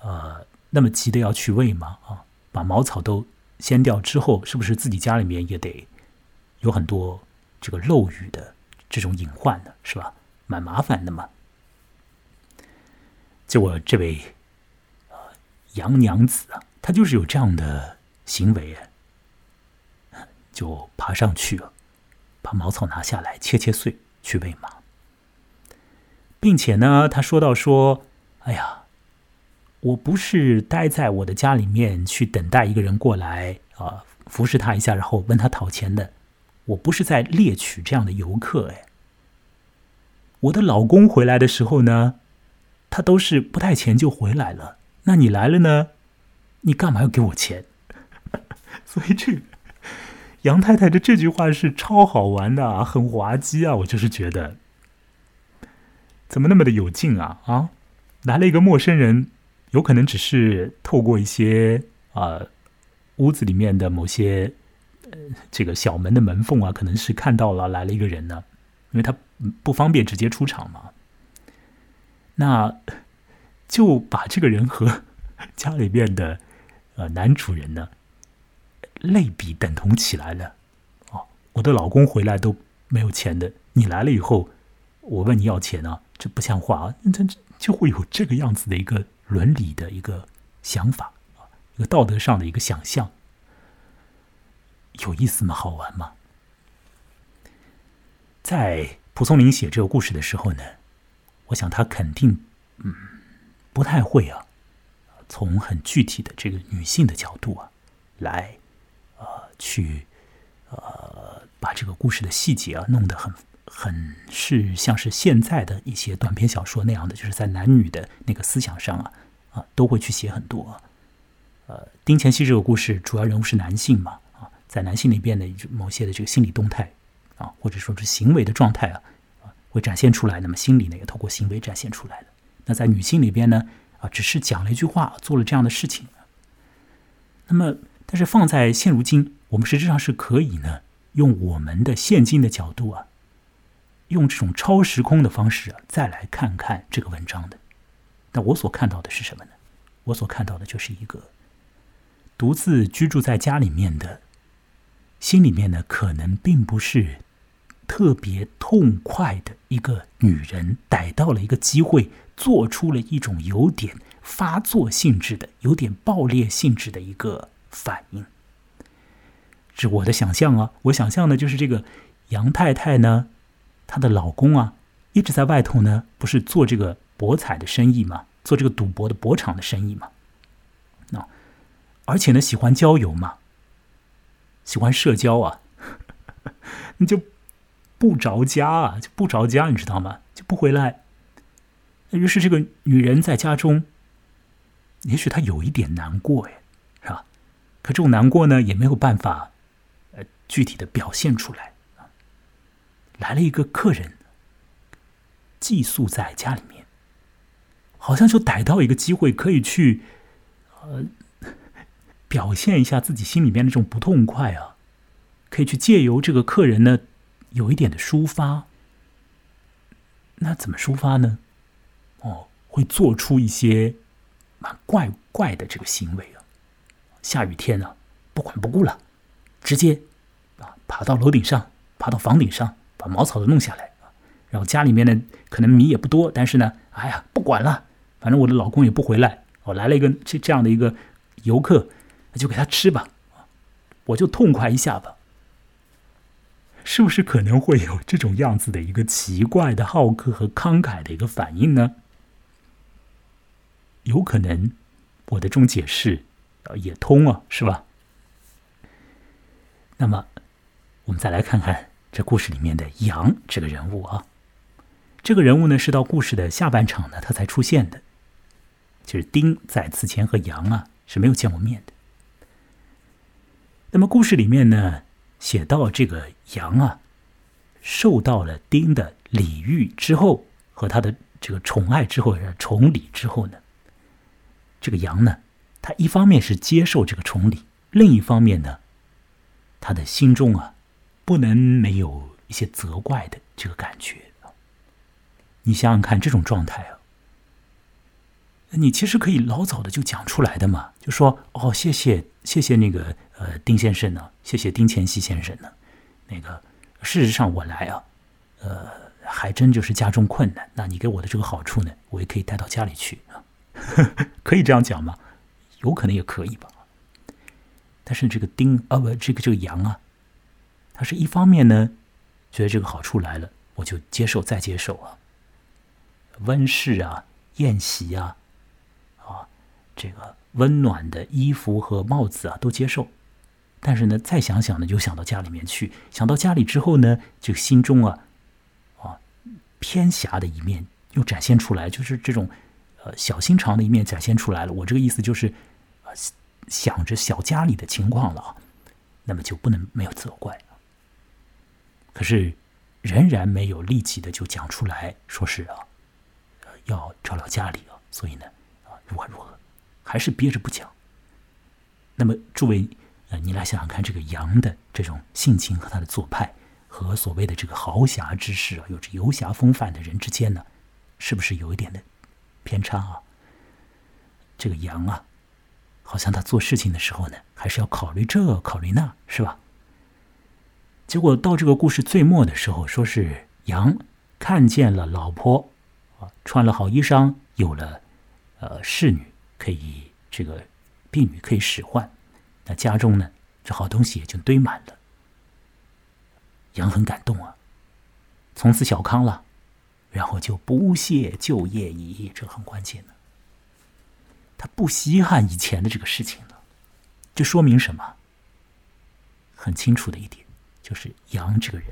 呃，那么急的要去喂吗？啊，把茅草都掀掉之后，是不是自己家里面也得有很多这个漏雨的这种隐患呢？是吧？蛮麻烦的嘛。结果这位杨娘子啊，她就是有这样的行为，就爬上去了，把茅草拿下来切切碎去喂马。并且呢，他说到说：“哎呀，我不是待在我的家里面去等待一个人过来啊，服侍他一下，然后问他讨钱的。我不是在猎取这样的游客。哎，我的老公回来的时候呢，他都是不带钱就回来了。那你来了呢，你干嘛要给我钱？所以这杨太太的这句话是超好玩的啊，很滑稽啊，我就是觉得。”怎么那么的有劲啊啊！来了一个陌生人，有可能只是透过一些啊屋子里面的某些这个小门的门缝啊，可能是看到了来了一个人呢，因为他不方便直接出场嘛。那就把这个人和家里面的呃男主人呢类比等同起来了。哦，我的老公回来都没有钱的，你来了以后，我问你要钱啊？这不像话啊！这就会有这个样子的一个伦理的一个想法，一个道德上的一个想象，有意思吗？好玩吗？在蒲松龄写这个故事的时候呢，我想他肯定嗯不太会啊，从很具体的这个女性的角度啊来呃去呃把这个故事的细节啊弄得很。很是像是现在的一些短篇小说那样的，就是在男女的那个思想上啊啊，都会去写很多。呃，丁乾熙这个故事主要人物是男性嘛，在男性里边的某些的这个心理动态啊，或者说是行为的状态啊啊，会展现出来。那么心理呢，也透过行为展现出来了。那在女性里边呢啊，只是讲了一句话，做了这样的事情。那么，但是放在现如今，我们实质上是可以呢，用我们的现今的角度啊。用这种超时空的方式啊，再来看看这个文章的。那我所看到的是什么呢？我所看到的就是一个独自居住在家里面的，心里面呢可能并不是特别痛快的一个女人，逮到了一个机会，做出了一种有点发作性质的、有点爆裂性质的一个反应。是我的想象啊，我想象的就是这个杨太太呢。她的老公啊，一直在外头呢，不是做这个博彩的生意嘛，做这个赌博的博场的生意嘛，那而且呢，喜欢交友嘛，喜欢社交啊，你就不着家啊，就不着家，你知道吗？就不回来。于是这个女人在家中，也许她有一点难过，哎，是吧？可这种难过呢，也没有办法，呃，具体的表现出来。来了一个客人，寄宿在家里面，好像就逮到一个机会，可以去，呃，表现一下自己心里面的这种不痛快啊，可以去借由这个客人呢，有一点的抒发。那怎么抒发呢？哦，会做出一些蛮怪怪的这个行为啊。下雨天呢，不管不顾了，直接啊爬到楼顶上，爬到房顶上。把茅草都弄下来然后家里面呢可能米也不多，但是呢，哎呀，不管了，反正我的老公也不回来，我来了一个这这样的一个游客，那就给他吃吧，我就痛快一下吧，是不是可能会有这种样子的一个奇怪的好客和慷慨的一个反应呢？有可能，我的这种解释也通啊，是吧？那么，我们再来看看。这故事里面的杨这个人物啊，这个人物呢是到故事的下半场呢他才出现的。就是丁在此前和杨啊是没有见过面的。那么故事里面呢写到这个羊啊受到了丁的礼遇之后和他的这个宠爱之后，宠礼之后呢，这个羊呢，它一方面是接受这个崇礼，另一方面呢，他的心中啊，不能没有一些责怪的这个感觉。你想想看，这种状态啊，你其实可以老早的就讲出来的嘛，就说哦，谢谢谢谢那个呃丁先生呢，谢谢丁乾熙先生呢，那个事实上我来啊，呃，还真就是家中困难，那你给我的这个好处呢，我也可以带到家里去啊。可以这样讲吗？有可能也可以吧。但是这个丁啊不，这个这个羊啊，他是一方面呢，觉得这个好处来了，我就接受再接受啊。温室啊，宴席啊，啊，这个温暖的衣服和帽子啊都接受。但是呢，再想想呢，就想到家里面去。想到家里之后呢，这个心中啊，啊，偏狭的一面又展现出来，就是这种。呃，小心肠的一面展现出来了。我这个意思就是，想着小家里的情况了，那么就不能没有责怪。可是，仍然没有立即的就讲出来说是啊，要照料家里啊。所以呢，啊，如何如何，还是憋着不讲。那么，诸位，你来想想看，这个杨的这种性情和他的做派，和所谓的这个豪侠之士啊，有着游侠风范的人之间呢，是不是有一点的？偏差啊，这个羊啊，好像他做事情的时候呢，还是要考虑这考虑那，是吧？结果到这个故事最末的时候，说是羊看见了老婆啊，穿了好衣裳，有了呃侍女可以这个婢女可以使唤，那家中呢这好东西也就堆满了。羊很感动啊，从此小康了。然后就不屑就业矣，这很关键的。他不稀罕以前的这个事情了，这说明什么？很清楚的一点，就是杨这个人，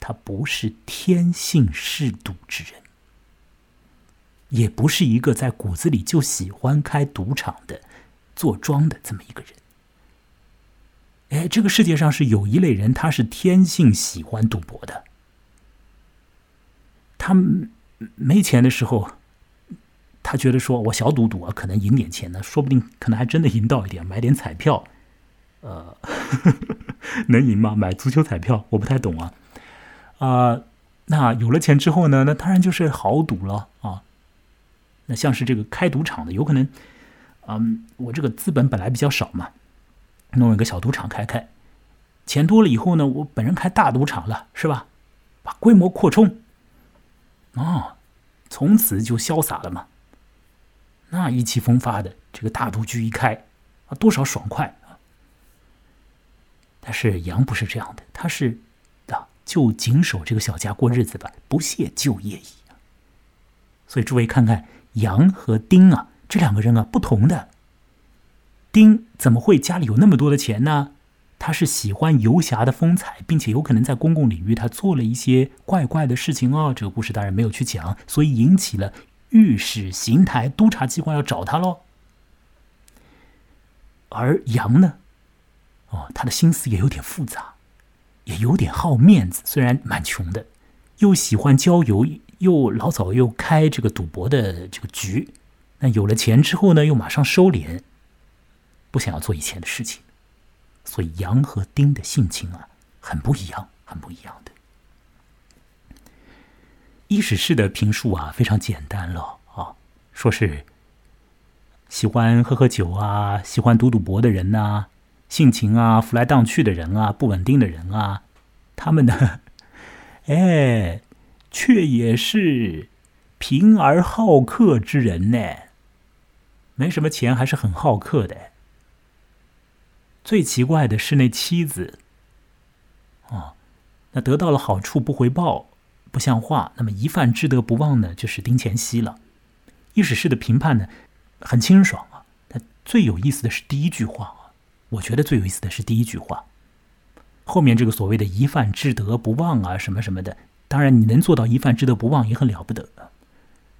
他不是天性嗜赌之人，也不是一个在骨子里就喜欢开赌场的、坐庄的这么一个人。哎，这个世界上是有一类人，他是天性喜欢赌博的。他没钱的时候，他觉得说：“我小赌赌啊，可能赢点钱呢，说不定可能还真的赢到一点，买点彩票，呃，能赢吗？买足球彩票，我不太懂啊。啊，那有了钱之后呢？那当然就是豪赌了啊。那像是这个开赌场的，有可能，嗯，我这个资本本来比较少嘛，弄一个小赌场开开，钱多了以后呢，我本人开大赌场了，是吧？把规模扩充。”啊，从此就潇洒了嘛。那意气风发的这个大赌局一开，啊，多少爽快啊！但是杨不是这样的，他是啊，就谨守这个小家过日子吧，不屑就业矣。所以诸位看看杨和丁啊，这两个人啊，不同的。丁怎么会家里有那么多的钱呢？他是喜欢游侠的风采，并且有可能在公共领域他做了一些怪怪的事情哦。这个故事当然没有去讲，所以引起了御史邢台督察机关要找他喽。而杨呢，哦，他的心思也有点复杂，也有点好面子，虽然蛮穷的，又喜欢郊游，又老早又开这个赌博的这个局。那有了钱之后呢，又马上收敛，不想要做以前的事情。所以羊和丁的性情啊，很不一样，很不一样的。伊史氏的评述啊，非常简单了啊，说是喜欢喝喝酒啊，喜欢赌赌博的人呐，性情啊，浮来荡去的人啊，不稳定的人啊，他们呢，哎，却也是贫而好客之人呢，没什么钱，还是很好客的。最奇怪的是那妻子，哦，那得到了好处不回报，不像话。那么一饭之德不忘呢，就是丁乾熙了。易史式的评判呢，很清爽啊。他最有意思的是第一句话啊，我觉得最有意思的是第一句话。后面这个所谓的一饭之德不忘啊，什么什么的，当然你能做到一饭之德不忘也很了不得。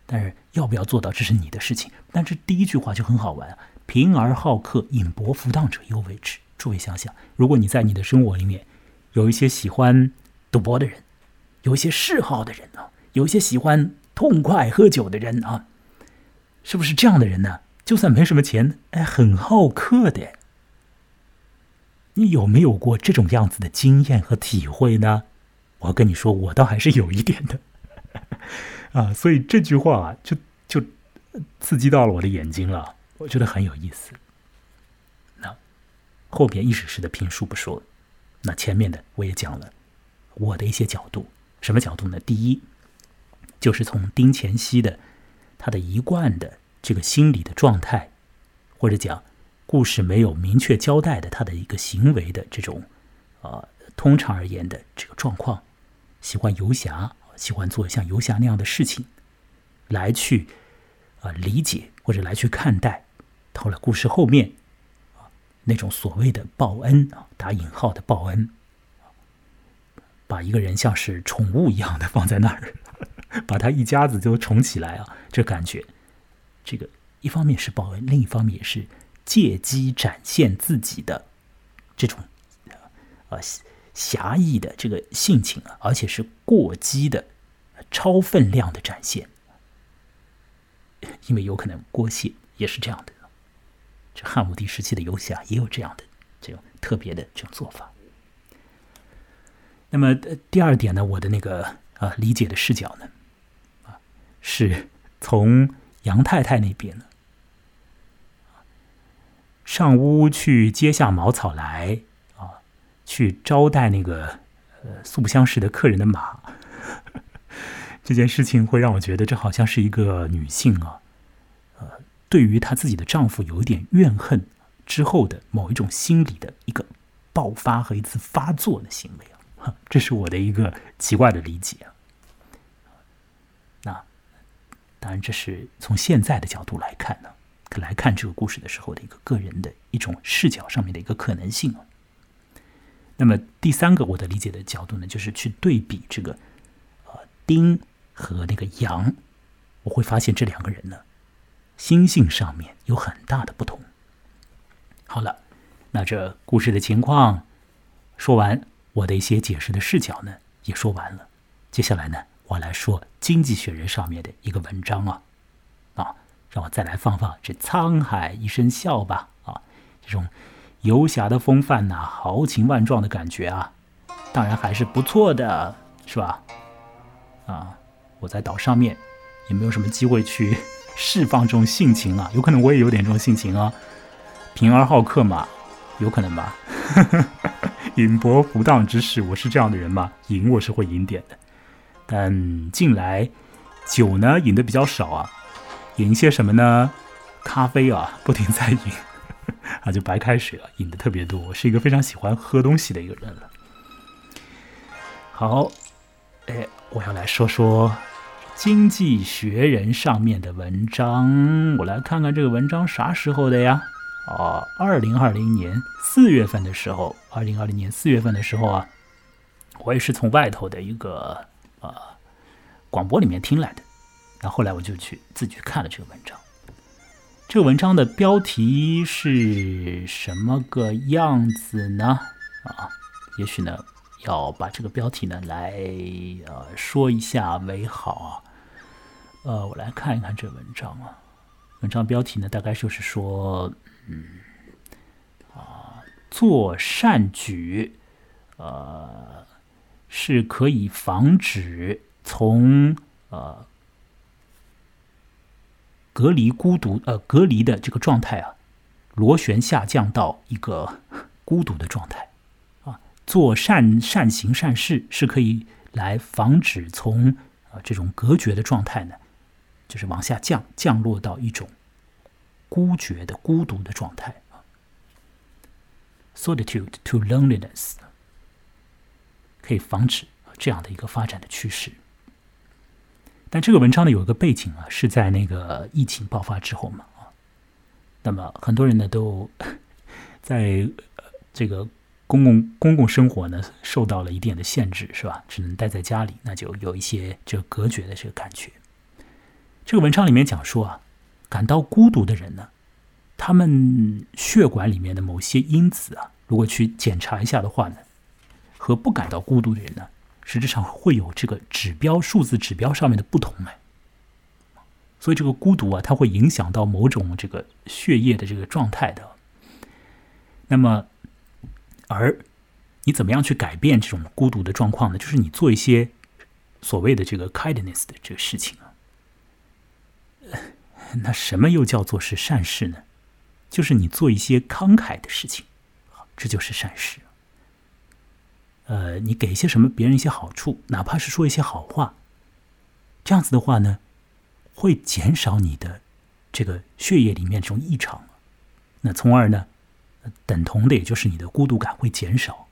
但是要不要做到，这是你的事情。但是第一句话就很好玩啊。贫而好客、饮博浮荡者尤为之。诸位想想，如果你在你的生活里面有一些喜欢赌博的人，有一些嗜好的人啊，有一些喜欢痛快喝酒的人啊，是不是这样的人呢？就算没什么钱，哎，很好客的。你有没有过这种样子的经验和体会呢？我跟你说，我倒还是有一点的。啊，所以这句话，就就刺激到了我的眼睛了，我觉得很有意思。那后边意识式的评述不说，那前面的我也讲了我的一些角度。什么角度呢？第一，就是从丁乾熙的他的一贯的这个心理的状态，或者讲故事没有明确交代的他的一个行为的这种啊，通常而言的这个状况，喜欢游侠。喜欢做像游侠那样的事情，来去啊理解或者来去看待，到了故事后面啊那种所谓的报恩啊打引号的报恩，把一个人像是宠物一样的放在那儿，把他一家子都宠起来啊，这感觉，这个一方面是报恩，另一方面也是借机展现自己的这种啊侠义的这个性情啊，而且是过激的。超分量的展现，因为有可能郭谢也是这样的，这汉武帝时期的游侠也有这样的这种特别的这种做法。那么第二点呢，我的那个啊理解的视角呢，啊是从杨太太那边呢，上屋去接下茅草来啊，去招待那个呃素不相识的客人的马。这件事情会让我觉得，这好像是一个女性啊，对于她自己的丈夫有一点怨恨之后的某一种心理的一个爆发和一次发作的行为啊，这是我的一个奇怪的理解啊。那当然，这是从现在的角度来看呢，来看这个故事的时候的一个个人的一种视角上面的一个可能性啊。那么第三个我的理解的角度呢，就是去对比这个呃丁。和那个羊，我会发现这两个人呢，心性上面有很大的不同。好了，那这故事的情况说完，我的一些解释的视角呢也说完了。接下来呢，我来说《经济学人》上面的一个文章啊，啊，让我再来放放这沧海一声笑吧啊，这种游侠的风范呐，豪情万状的感觉啊，当然还是不错的，是吧？啊。我在岛上面也没有什么机会去释放这种性情啊，有可能我也有点这种性情啊，平而好客嘛，有可能吧。饮博不当之事，我是这样的人嘛，饮我是会饮点的，但近来酒呢饮的比较少啊，饮一些什么呢？咖啡啊，不停在饮 啊，就白开水啊，饮的特别多。我是一个非常喜欢喝东西的一个人了。好，哎，我要来说说。经济学人上面的文章，我来看看这个文章啥时候的呀？哦，二零二零年四月份的时候，二零二零年四月份的时候啊，我也是从外头的一个呃广播里面听来的。那后来我就去自己看了这个文章。这个文章的标题是什么个样子呢？啊，也许呢要把这个标题呢来呃说一下为好啊。呃，我来看一看这文章啊。文章标题呢，大概就是说，嗯，啊，做善举，呃，是可以防止从呃隔离、孤独、呃隔离的这个状态啊，螺旋下降到一个 孤独的状态啊。做善善行善事是可以来防止从啊这种隔绝的状态呢。就是往下降，降落到一种孤绝的、孤独的状态啊，solitude to loneliness，可以防止这样的一个发展的趋势。但这个文章呢，有一个背景啊，是在那个疫情爆发之后嘛啊，那么很多人呢都 在这个公共公共生活呢受到了一定的限制，是吧？只能待在家里，那就有一些这隔绝的这个感觉。这个文章里面讲说啊，感到孤独的人呢，他们血管里面的某些因子啊，如果去检查一下的话呢，和不感到孤独的人呢，实质上会有这个指标数字指标上面的不同哎。所以这个孤独啊，它会影响到某种这个血液的这个状态的。那么，而你怎么样去改变这种孤独的状况呢？就是你做一些所谓的这个 kindness 的这个事情啊。那什么又叫做是善事呢？就是你做一些慷慨的事情，这就是善事。呃，你给一些什么别人一些好处，哪怕是说一些好话，这样子的话呢，会减少你的这个血液里面这种异常，那从而呢，等同的也就是你的孤独感会减少。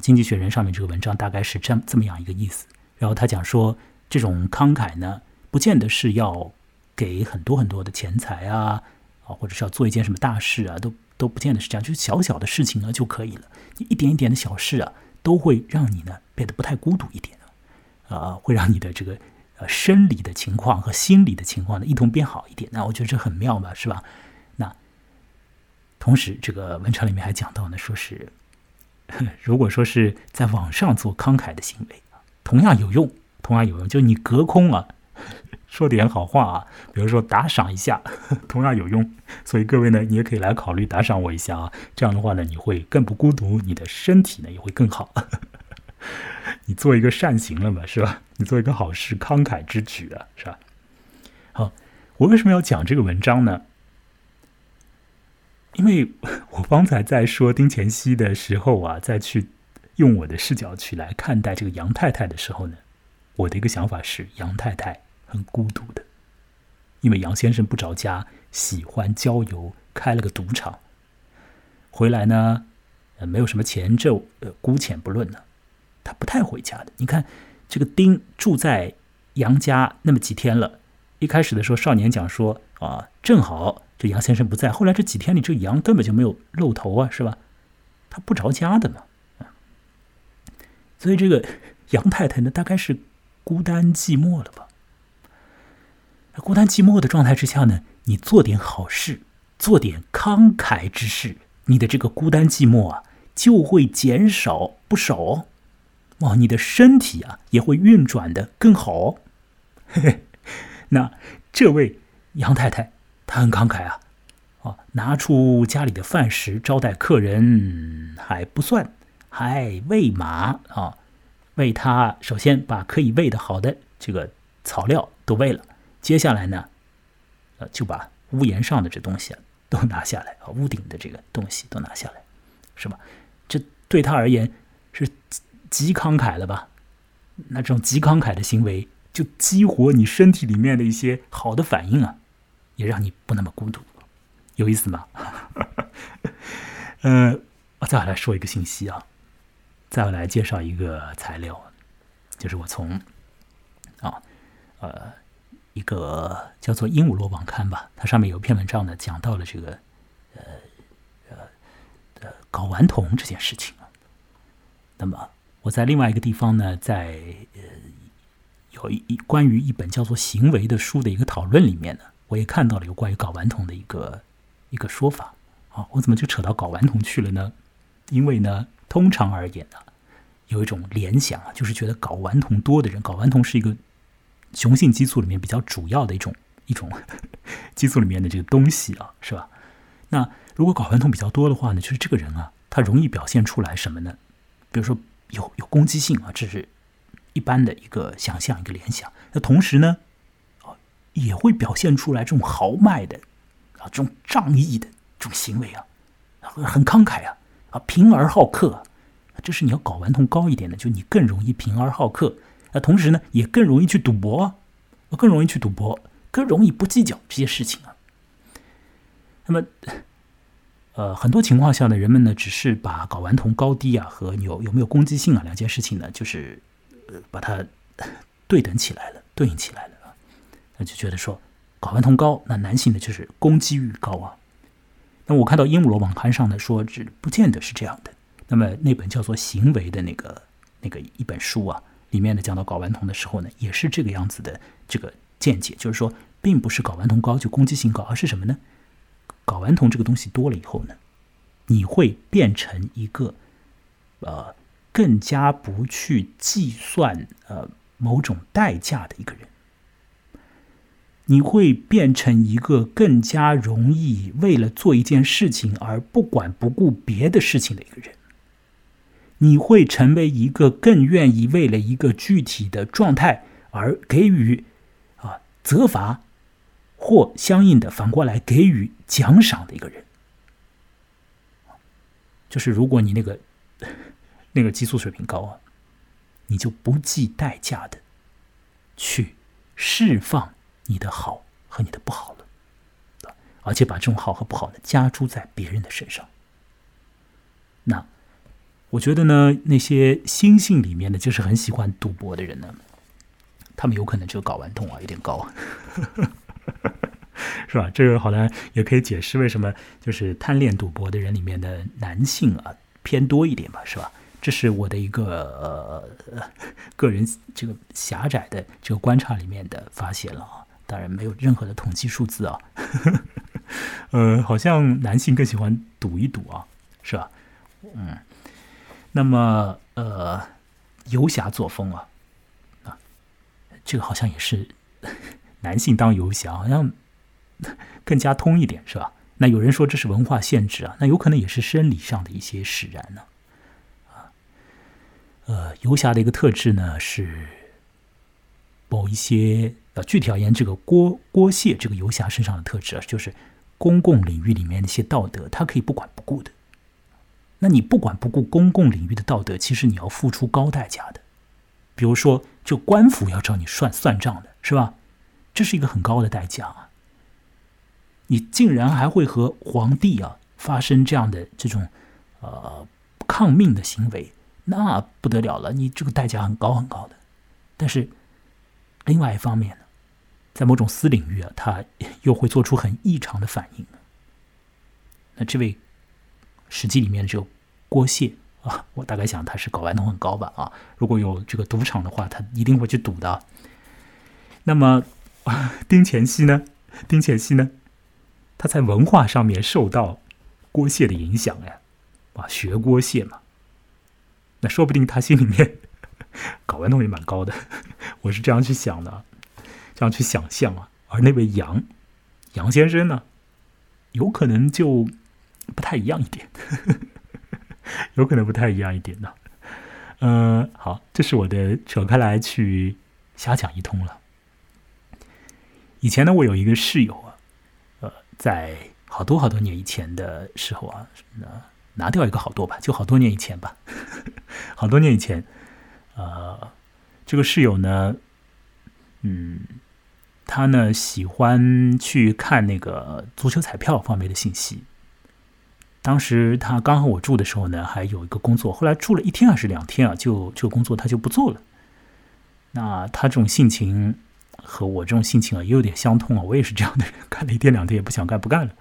经济学人上面这个文章大概是这这么样一个意思。然后他讲说，这种慷慨呢，不见得是要给很多很多的钱财啊，啊，或者是要做一件什么大事啊，都。都不见得是这样，就是小小的事情呢就可以了。你一点一点的小事啊，都会让你呢变得不太孤独一点啊，会让你的这个呃生理的情况和心理的情况呢一同变好一点。那我觉得这很妙嘛，是吧？那同时这个文章里面还讲到呢，说是 如果说是在网上做慷慨的行为同样有用，同样有用，就你隔空啊。说点好话啊，比如说打赏一下，同样有用。所以各位呢，你也可以来考虑打赏我一下啊。这样的话呢，你会更不孤独，你的身体呢也会更好。你做一个善行了嘛，是吧？你做一个好事，慷慨之举啊，是吧？好，我为什么要讲这个文章呢？因为我方才在说丁乾熙的时候啊，再去用我的视角去来看待这个杨太太的时候呢，我的一个想法是杨太太。很孤独的，因为杨先生不着家，喜欢郊游，开了个赌场。回来呢，呃，没有什么钱，这呃姑且不论了。他不太回家的。你看，这个丁住在杨家那么几天了。一开始的时候，少年讲说啊，正好这杨先生不在。后来这几天里，这杨根本就没有露头啊，是吧？他不着家的嘛。所以这个杨太太呢，大概是孤单寂寞了吧。孤单寂寞的状态之下呢，你做点好事，做点慷慨之事，你的这个孤单寂寞啊就会减少不少。哇，你的身体啊也会运转的更好。嘿嘿，那这位杨太太她很慷慨啊，啊，拿出家里的饭食招待客人还不算，还喂马啊，喂他首先把可以喂的好的这个草料都喂了。接下来呢，呃，就把屋檐上的这东西啊都拿下来啊，屋顶的这个东西都拿下来，是吧？这对他而言是极慷慨了吧？那这种极慷慨的行为，就激活你身体里面的一些好的反应啊，也让你不那么孤独，有意思吗？呃，我再来说一个信息啊，再来介绍一个材料，就是我从啊，呃。一个叫做《鹦鹉螺网刊》吧，它上面有一篇文章呢，讲到了这个呃呃呃睾丸酮这件事情啊。那么我在另外一个地方呢，在呃有一一关于一本叫做《行为》的书的一个讨论里面呢，我也看到了有关于睾丸酮的一个一个说法啊。我怎么就扯到睾丸酮去了呢？因为呢，通常而言呢，有一种联想啊，就是觉得睾丸酮多的人，睾丸酮是一个。雄性激素里面比较主要的一种一种 激素里面的这个东西啊，是吧？那如果睾丸酮比较多的话呢，就是这个人啊，他容易表现出来什么呢？比如说有有攻击性啊，这是一般的一个想象一个联想。那同时呢，也会表现出来这种豪迈的啊，这种仗义的这种行为啊，很慷慨啊，啊，贫而好客，这是你要睾丸酮高一点的，就你更容易贫而好客。那同时呢，也更容易去赌博，更容易去赌博，更容易不计较这些事情啊。那么，呃，很多情况下呢，人们呢只是把睾丸酮高低啊和有有没有攻击性啊两件事情呢，就是把它对等起来了，对应起来了啊。那就觉得说睾丸酮高，那男性呢就是攻击欲高啊。那我看到鹦鹉螺网刊上呢说，这不见得是这样的。那么那本叫做《行为》的那个那个一本书啊。里面呢讲到睾丸酮的时候呢，也是这个样子的这个见解，就是说，并不是睾丸酮高就攻击性高，而是什么呢？睾丸酮这个东西多了以后呢，你会变成一个呃更加不去计算呃某种代价的一个人。你会变成一个更加容易为了做一件事情而不管不顾别的事情的一个人。你会成为一个更愿意为了一个具体的状态而给予啊责罚，或相应的反过来给予奖赏的一个人。就是如果你那个那个激素水平高啊，你就不计代价的去释放你的好和你的不好了，而且把这种好和不好呢加诸在别人的身上。那我觉得呢，那些心性里面的就是很喜欢赌博的人呢，他们有可能就睾丸痛啊有点高。是吧？这个好像也可以解释为什么就是贪恋赌博的人里面的男性啊偏多一点吧，是吧？这是我的一个呃个人这个狭窄的这个观察里面的发现了啊，当然没有任何的统计数字啊。呃，好像男性更喜欢赌一赌啊，是吧？嗯，那么呃游侠作风啊啊，这个好像也是 男性当游侠好像。更加通一点是吧？那有人说这是文化限制啊，那有可能也是生理上的一些使然呢。啊，呃，游侠的一个特质呢是某一些呃，具体而言，这个郭郭谢这个游侠身上的特质啊，就是公共领域里面的一些道德，他可以不管不顾的。那你不管不顾公共领域的道德，其实你要付出高代价的。比如说，就官府要找你算算账的是吧？这是一个很高的代价啊。你竟然还会和皇帝啊发生这样的这种呃抗命的行为，那不得了了！你这个代价很高很高的。但是另外一方面呢，在某种私领域啊，他 又会做出很异常的反应。那这位《史记》里面的这个郭谢啊，我大概想他是睾丸酮很高吧啊。如果有这个赌场的话，他一定会去赌的。那么丁乾熙呢？丁乾熙呢？他在文化上面受到郭谢的影响呀，啊，学郭谢嘛，那说不定他心里面睾丸酮也蛮高的，我是这样去想的，这样去想象啊。而那位杨杨先生呢，有可能就不太一样一点，有可能不太一样一点呢。嗯，好，这是我的扯开来去瞎讲一通了。以前呢，我有一个室友啊。呃在好多好多年以前的时候啊，拿掉一个好多吧，就好多年以前吧，好多年以前，呃，这个室友呢，嗯，他呢喜欢去看那个足球彩票方面的信息。当时他刚和我住的时候呢，还有一个工作，后来住了一天还是两天啊，就这个工作他就不做了。那他这种性情。和我这种性情啊，也有点相通啊。我也是这样的人，干了一天两天也不想干，不干了。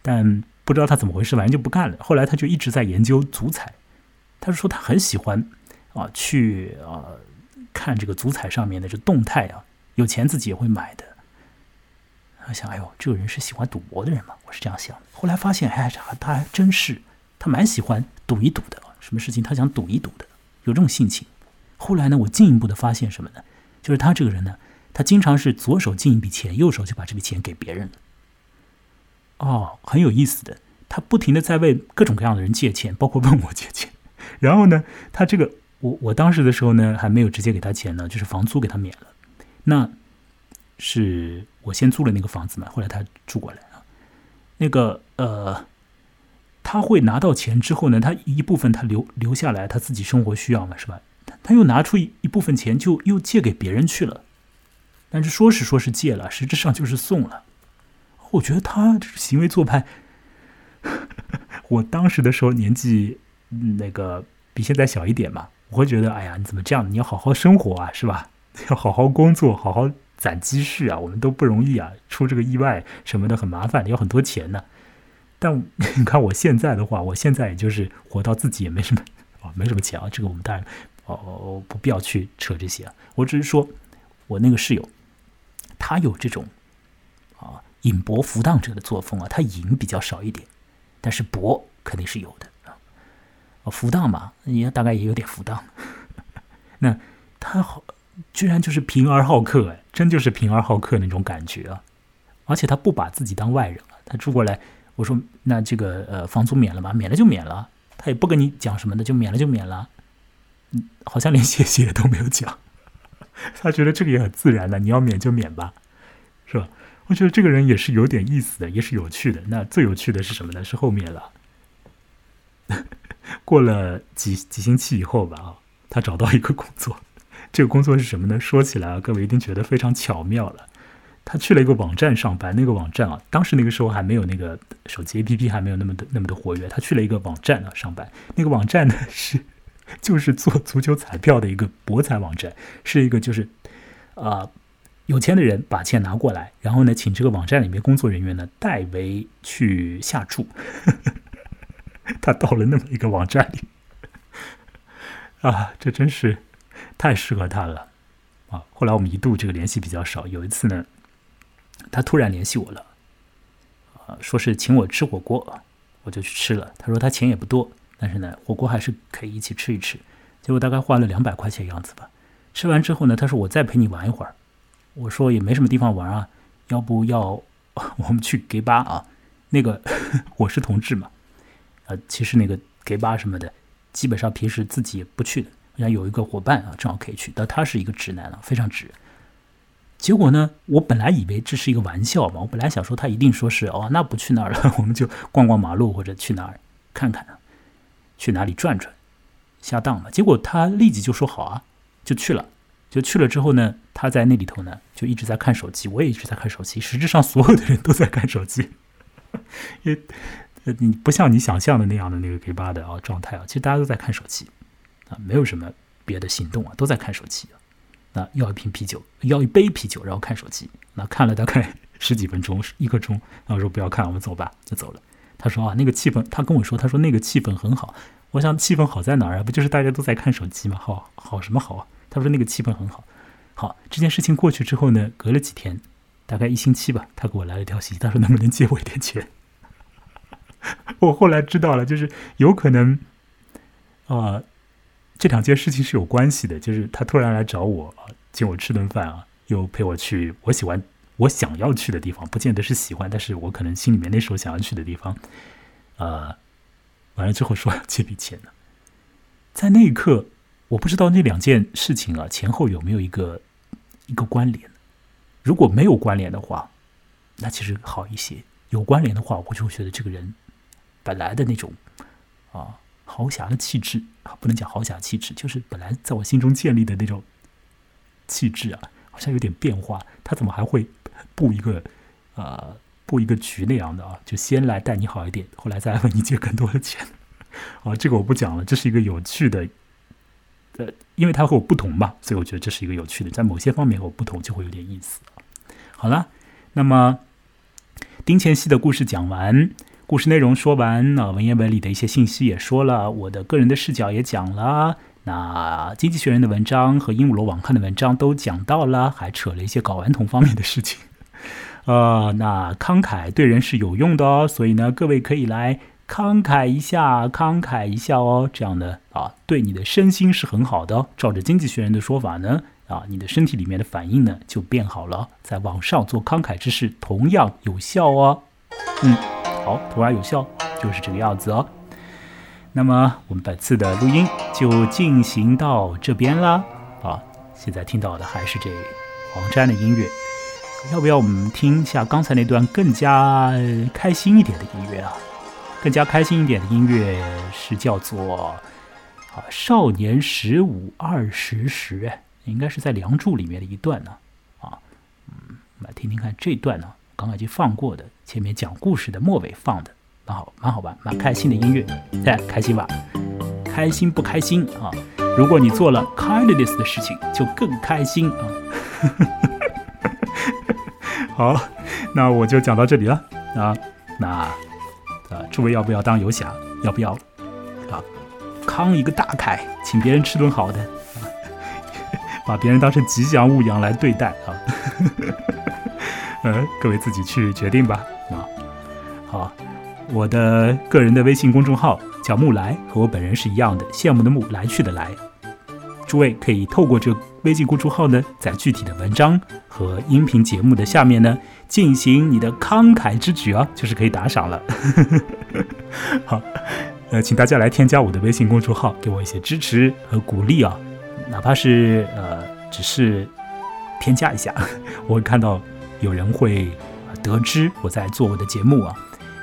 但不知道他怎么回事，反正就不干了。后来他就一直在研究足彩，他说他很喜欢啊，去啊看这个足彩上面的这动态啊，有钱自己也会买的。他想，哎呦，这个人是喜欢赌博的人吗？我是这样想的。后来发现，哎，他还真是，他蛮喜欢赌一赌的。什么事情他想赌一赌的，有这种性情。后来呢，我进一步的发现什么呢？就是他这个人呢。他经常是左手进一笔钱，右手就把这笔钱给别人了。哦，很有意思的，他不停的在为各种各样的人借钱，包括问我借钱。然后呢，他这个我我当时的时候呢，还没有直接给他钱呢，就是房租给他免了。那是我先租了那个房子嘛，后来他住过来啊。那个呃，他会拿到钱之后呢，他一部分他留留下来，他自己生活需要嘛，是吧？他又拿出一部分钱，就又借给别人去了。但是说是说是借了，实质上就是送了。我觉得他行为做派，我当时的时候年纪那个比现在小一点嘛，我会觉得，哎呀，你怎么这样？你要好好生活啊，是吧？要好好工作，好好攒积蓄啊，我们都不容易啊，出这个意外什么的很麻烦，要很多钱呢。但 你看我现在的话，我现在也就是活到自己也没什么啊，没什么钱啊，这个我们当然哦不必要去扯这些啊，我只是说我那个室友。他有这种啊引博浮荡者的作风啊，他引比较少一点，但是博肯定是有的啊。浮荡嘛，也大概也有点浮荡。那他好，居然就是平而好客，哎，真就是平而好客那种感觉啊！而且他不把自己当外人啊，他住过来，我说那这个呃房租免了吧？免了就免了，他也不跟你讲什么的，就免了就免了，嗯，好像连谢谢都没有讲，他觉得这个也很自然的，你要免就免吧，是吧？我觉得这个人也是有点意思的，也是有趣的。那最有趣的是什么呢？是后面了，过了几几星期以后吧，啊，他找到一个工作。这个工作是什么呢？说起来啊，各位一定觉得非常巧妙了。他去了一个网站上班，那个网站啊，当时那个时候还没有那个手机 APP 还没有那么的那么的活跃。他去了一个网站啊上班，那个网站呢是 就是做足球彩票的一个博彩网站，是一个就是啊有钱的人把钱拿过来，然后呢请这个网站里面工作人员呢代为去下注。他到了那么一个网站里 啊，这真是。太适合他了，啊！后来我们一度这个联系比较少。有一次呢，他突然联系我了，啊，说是请我吃火锅，我就去吃了。他说他钱也不多，但是呢，火锅还是可以一起吃一吃。结果大概花了两百块钱样子吧。吃完之后呢，他说我再陪你玩一会儿。我说也没什么地方玩啊，要不要 我们去 gay 吧啊？那个 我是同志嘛，呃，其实那个 gay 吧什么的，基本上平时自己也不去的。然后有一个伙伴啊，正好可以去。但他是一个直男啊，非常直。结果呢，我本来以为这是一个玩笑嘛，我本来想说他一定说是哦，那不去那儿了，我们就逛逛马路或者去哪儿看看，去哪里转转，下当嘛。结果他立即就说好啊，就去了。就去了之后呢，他在那里头呢，就一直在看手机，我也一直在看手机。实质上，所有的人都在看手机，因为你不像你想象的那样的那个 K 八的啊状态啊，其实大家都在看手机。啊，没有什么别的行动啊，都在看手机啊。那要一瓶啤酒，要一杯啤酒，然后看手机。那看了大概 十几分钟，一个钟，然后说不要看，我们走吧，就走了。他说啊，那个气氛，他跟我说，他说那个气氛很好。我想气氛好在哪儿啊？不就是大家都在看手机吗？好好什么好啊？他说那个气氛很好。好，这件事情过去之后呢，隔了几天，大概一星期吧，他给我来了一条信息，他说能不能借我一点钱？我后来知道了，就是有可能啊。这两件事情是有关系的，就是他突然来找我，请我吃顿饭啊，又陪我去我喜欢、我想要去的地方，不见得是喜欢，但是我可能心里面那时候想要去的地方，呃，完了之后说要借笔钱呢，在那一刻，我不知道那两件事情啊前后有没有一个一个关联，如果没有关联的话，那其实好一些；有关联的话，我就会觉得这个人本来的那种啊。豪侠的气质啊，不能讲豪侠气质，就是本来在我心中建立的那种气质啊，好像有点变化。他怎么还会布一个呃布一个局那样的啊？就先来待你好一点，后来再问你借更多的钱啊？这个我不讲了，这是一个有趣的，呃，因为他和我不同嘛，所以我觉得这是一个有趣的，在某些方面和我不同，就会有点意思。好了，那么丁乾熙的故事讲完。故事内容说完，那文言文里的一些信息也说了，我的个人的视角也讲了，那经济学人的文章和鹦鹉螺网看的文章都讲到了，还扯了一些睾丸酮方面的事情。呃，那慷慨对人是有用的哦，所以呢，各位可以来慷慨一下，慷慨一下哦，这样呢啊，对你的身心是很好的。照着经济学人的说法呢，啊，你的身体里面的反应呢就变好了，在网上做慷慨之事同样有效哦。嗯。好，徒而有效，就是这个样子哦。那么我们本次的录音就进行到这边啦。啊，现在听到的还是这黄沾的音乐。要不要我们听一下刚才那段更加开心一点的音乐啊？更加开心一点的音乐是叫做啊“少年十五二十时”，应该是在《梁祝》里面的一段呢。啊，嗯，我们来听听看这段呢。刚刚已经放过的，前面讲故事的末尾放的，蛮好，蛮好玩，蛮开心的音乐，再开心吧？开心不开心啊？如果你做了 kindness 的事情，就更开心啊！好，那我就讲到这里了啊。那啊，诸位要不要当游侠？要不要啊？慷一个大凯，请别人吃顿好的，啊 把别人当成吉祥物一样来对待啊？呃，各位自己去决定吧。啊，好，我的个人的微信公众号叫木来，和我本人是一样的，羡慕的慕，来去的来。诸位可以透过这微信公众号呢，在具体的文章和音频节目的下面呢，进行你的慷慨之举啊，就是可以打赏了。好，呃，请大家来添加我的微信公众号，给我一些支持和鼓励啊，哪怕是呃，只是添加一下，我会看到有人会得知我在做我的节目啊。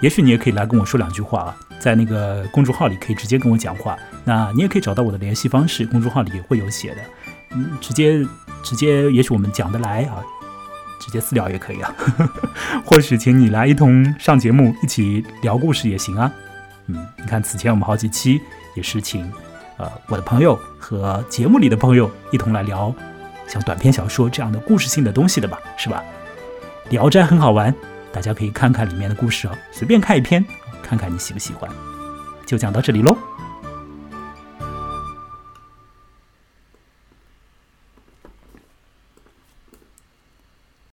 也许你也可以来跟我说两句话啊，在那个公众号里可以直接跟我讲话。那你也可以找到我的联系方式，公众号里也会有写的。嗯，直接直接，也许我们讲得来啊，直接私聊也可以啊。或许请你来一同上节目，一起聊故事也行啊。嗯，你看此前我们好几期也是请呃我的朋友和节目里的朋友一同来聊像短篇小说这样的故事性的东西的吧，是吧？聊斋很好玩。大家可以看看里面的故事哦，随便看一篇，看看你喜不喜欢。就讲到这里喽。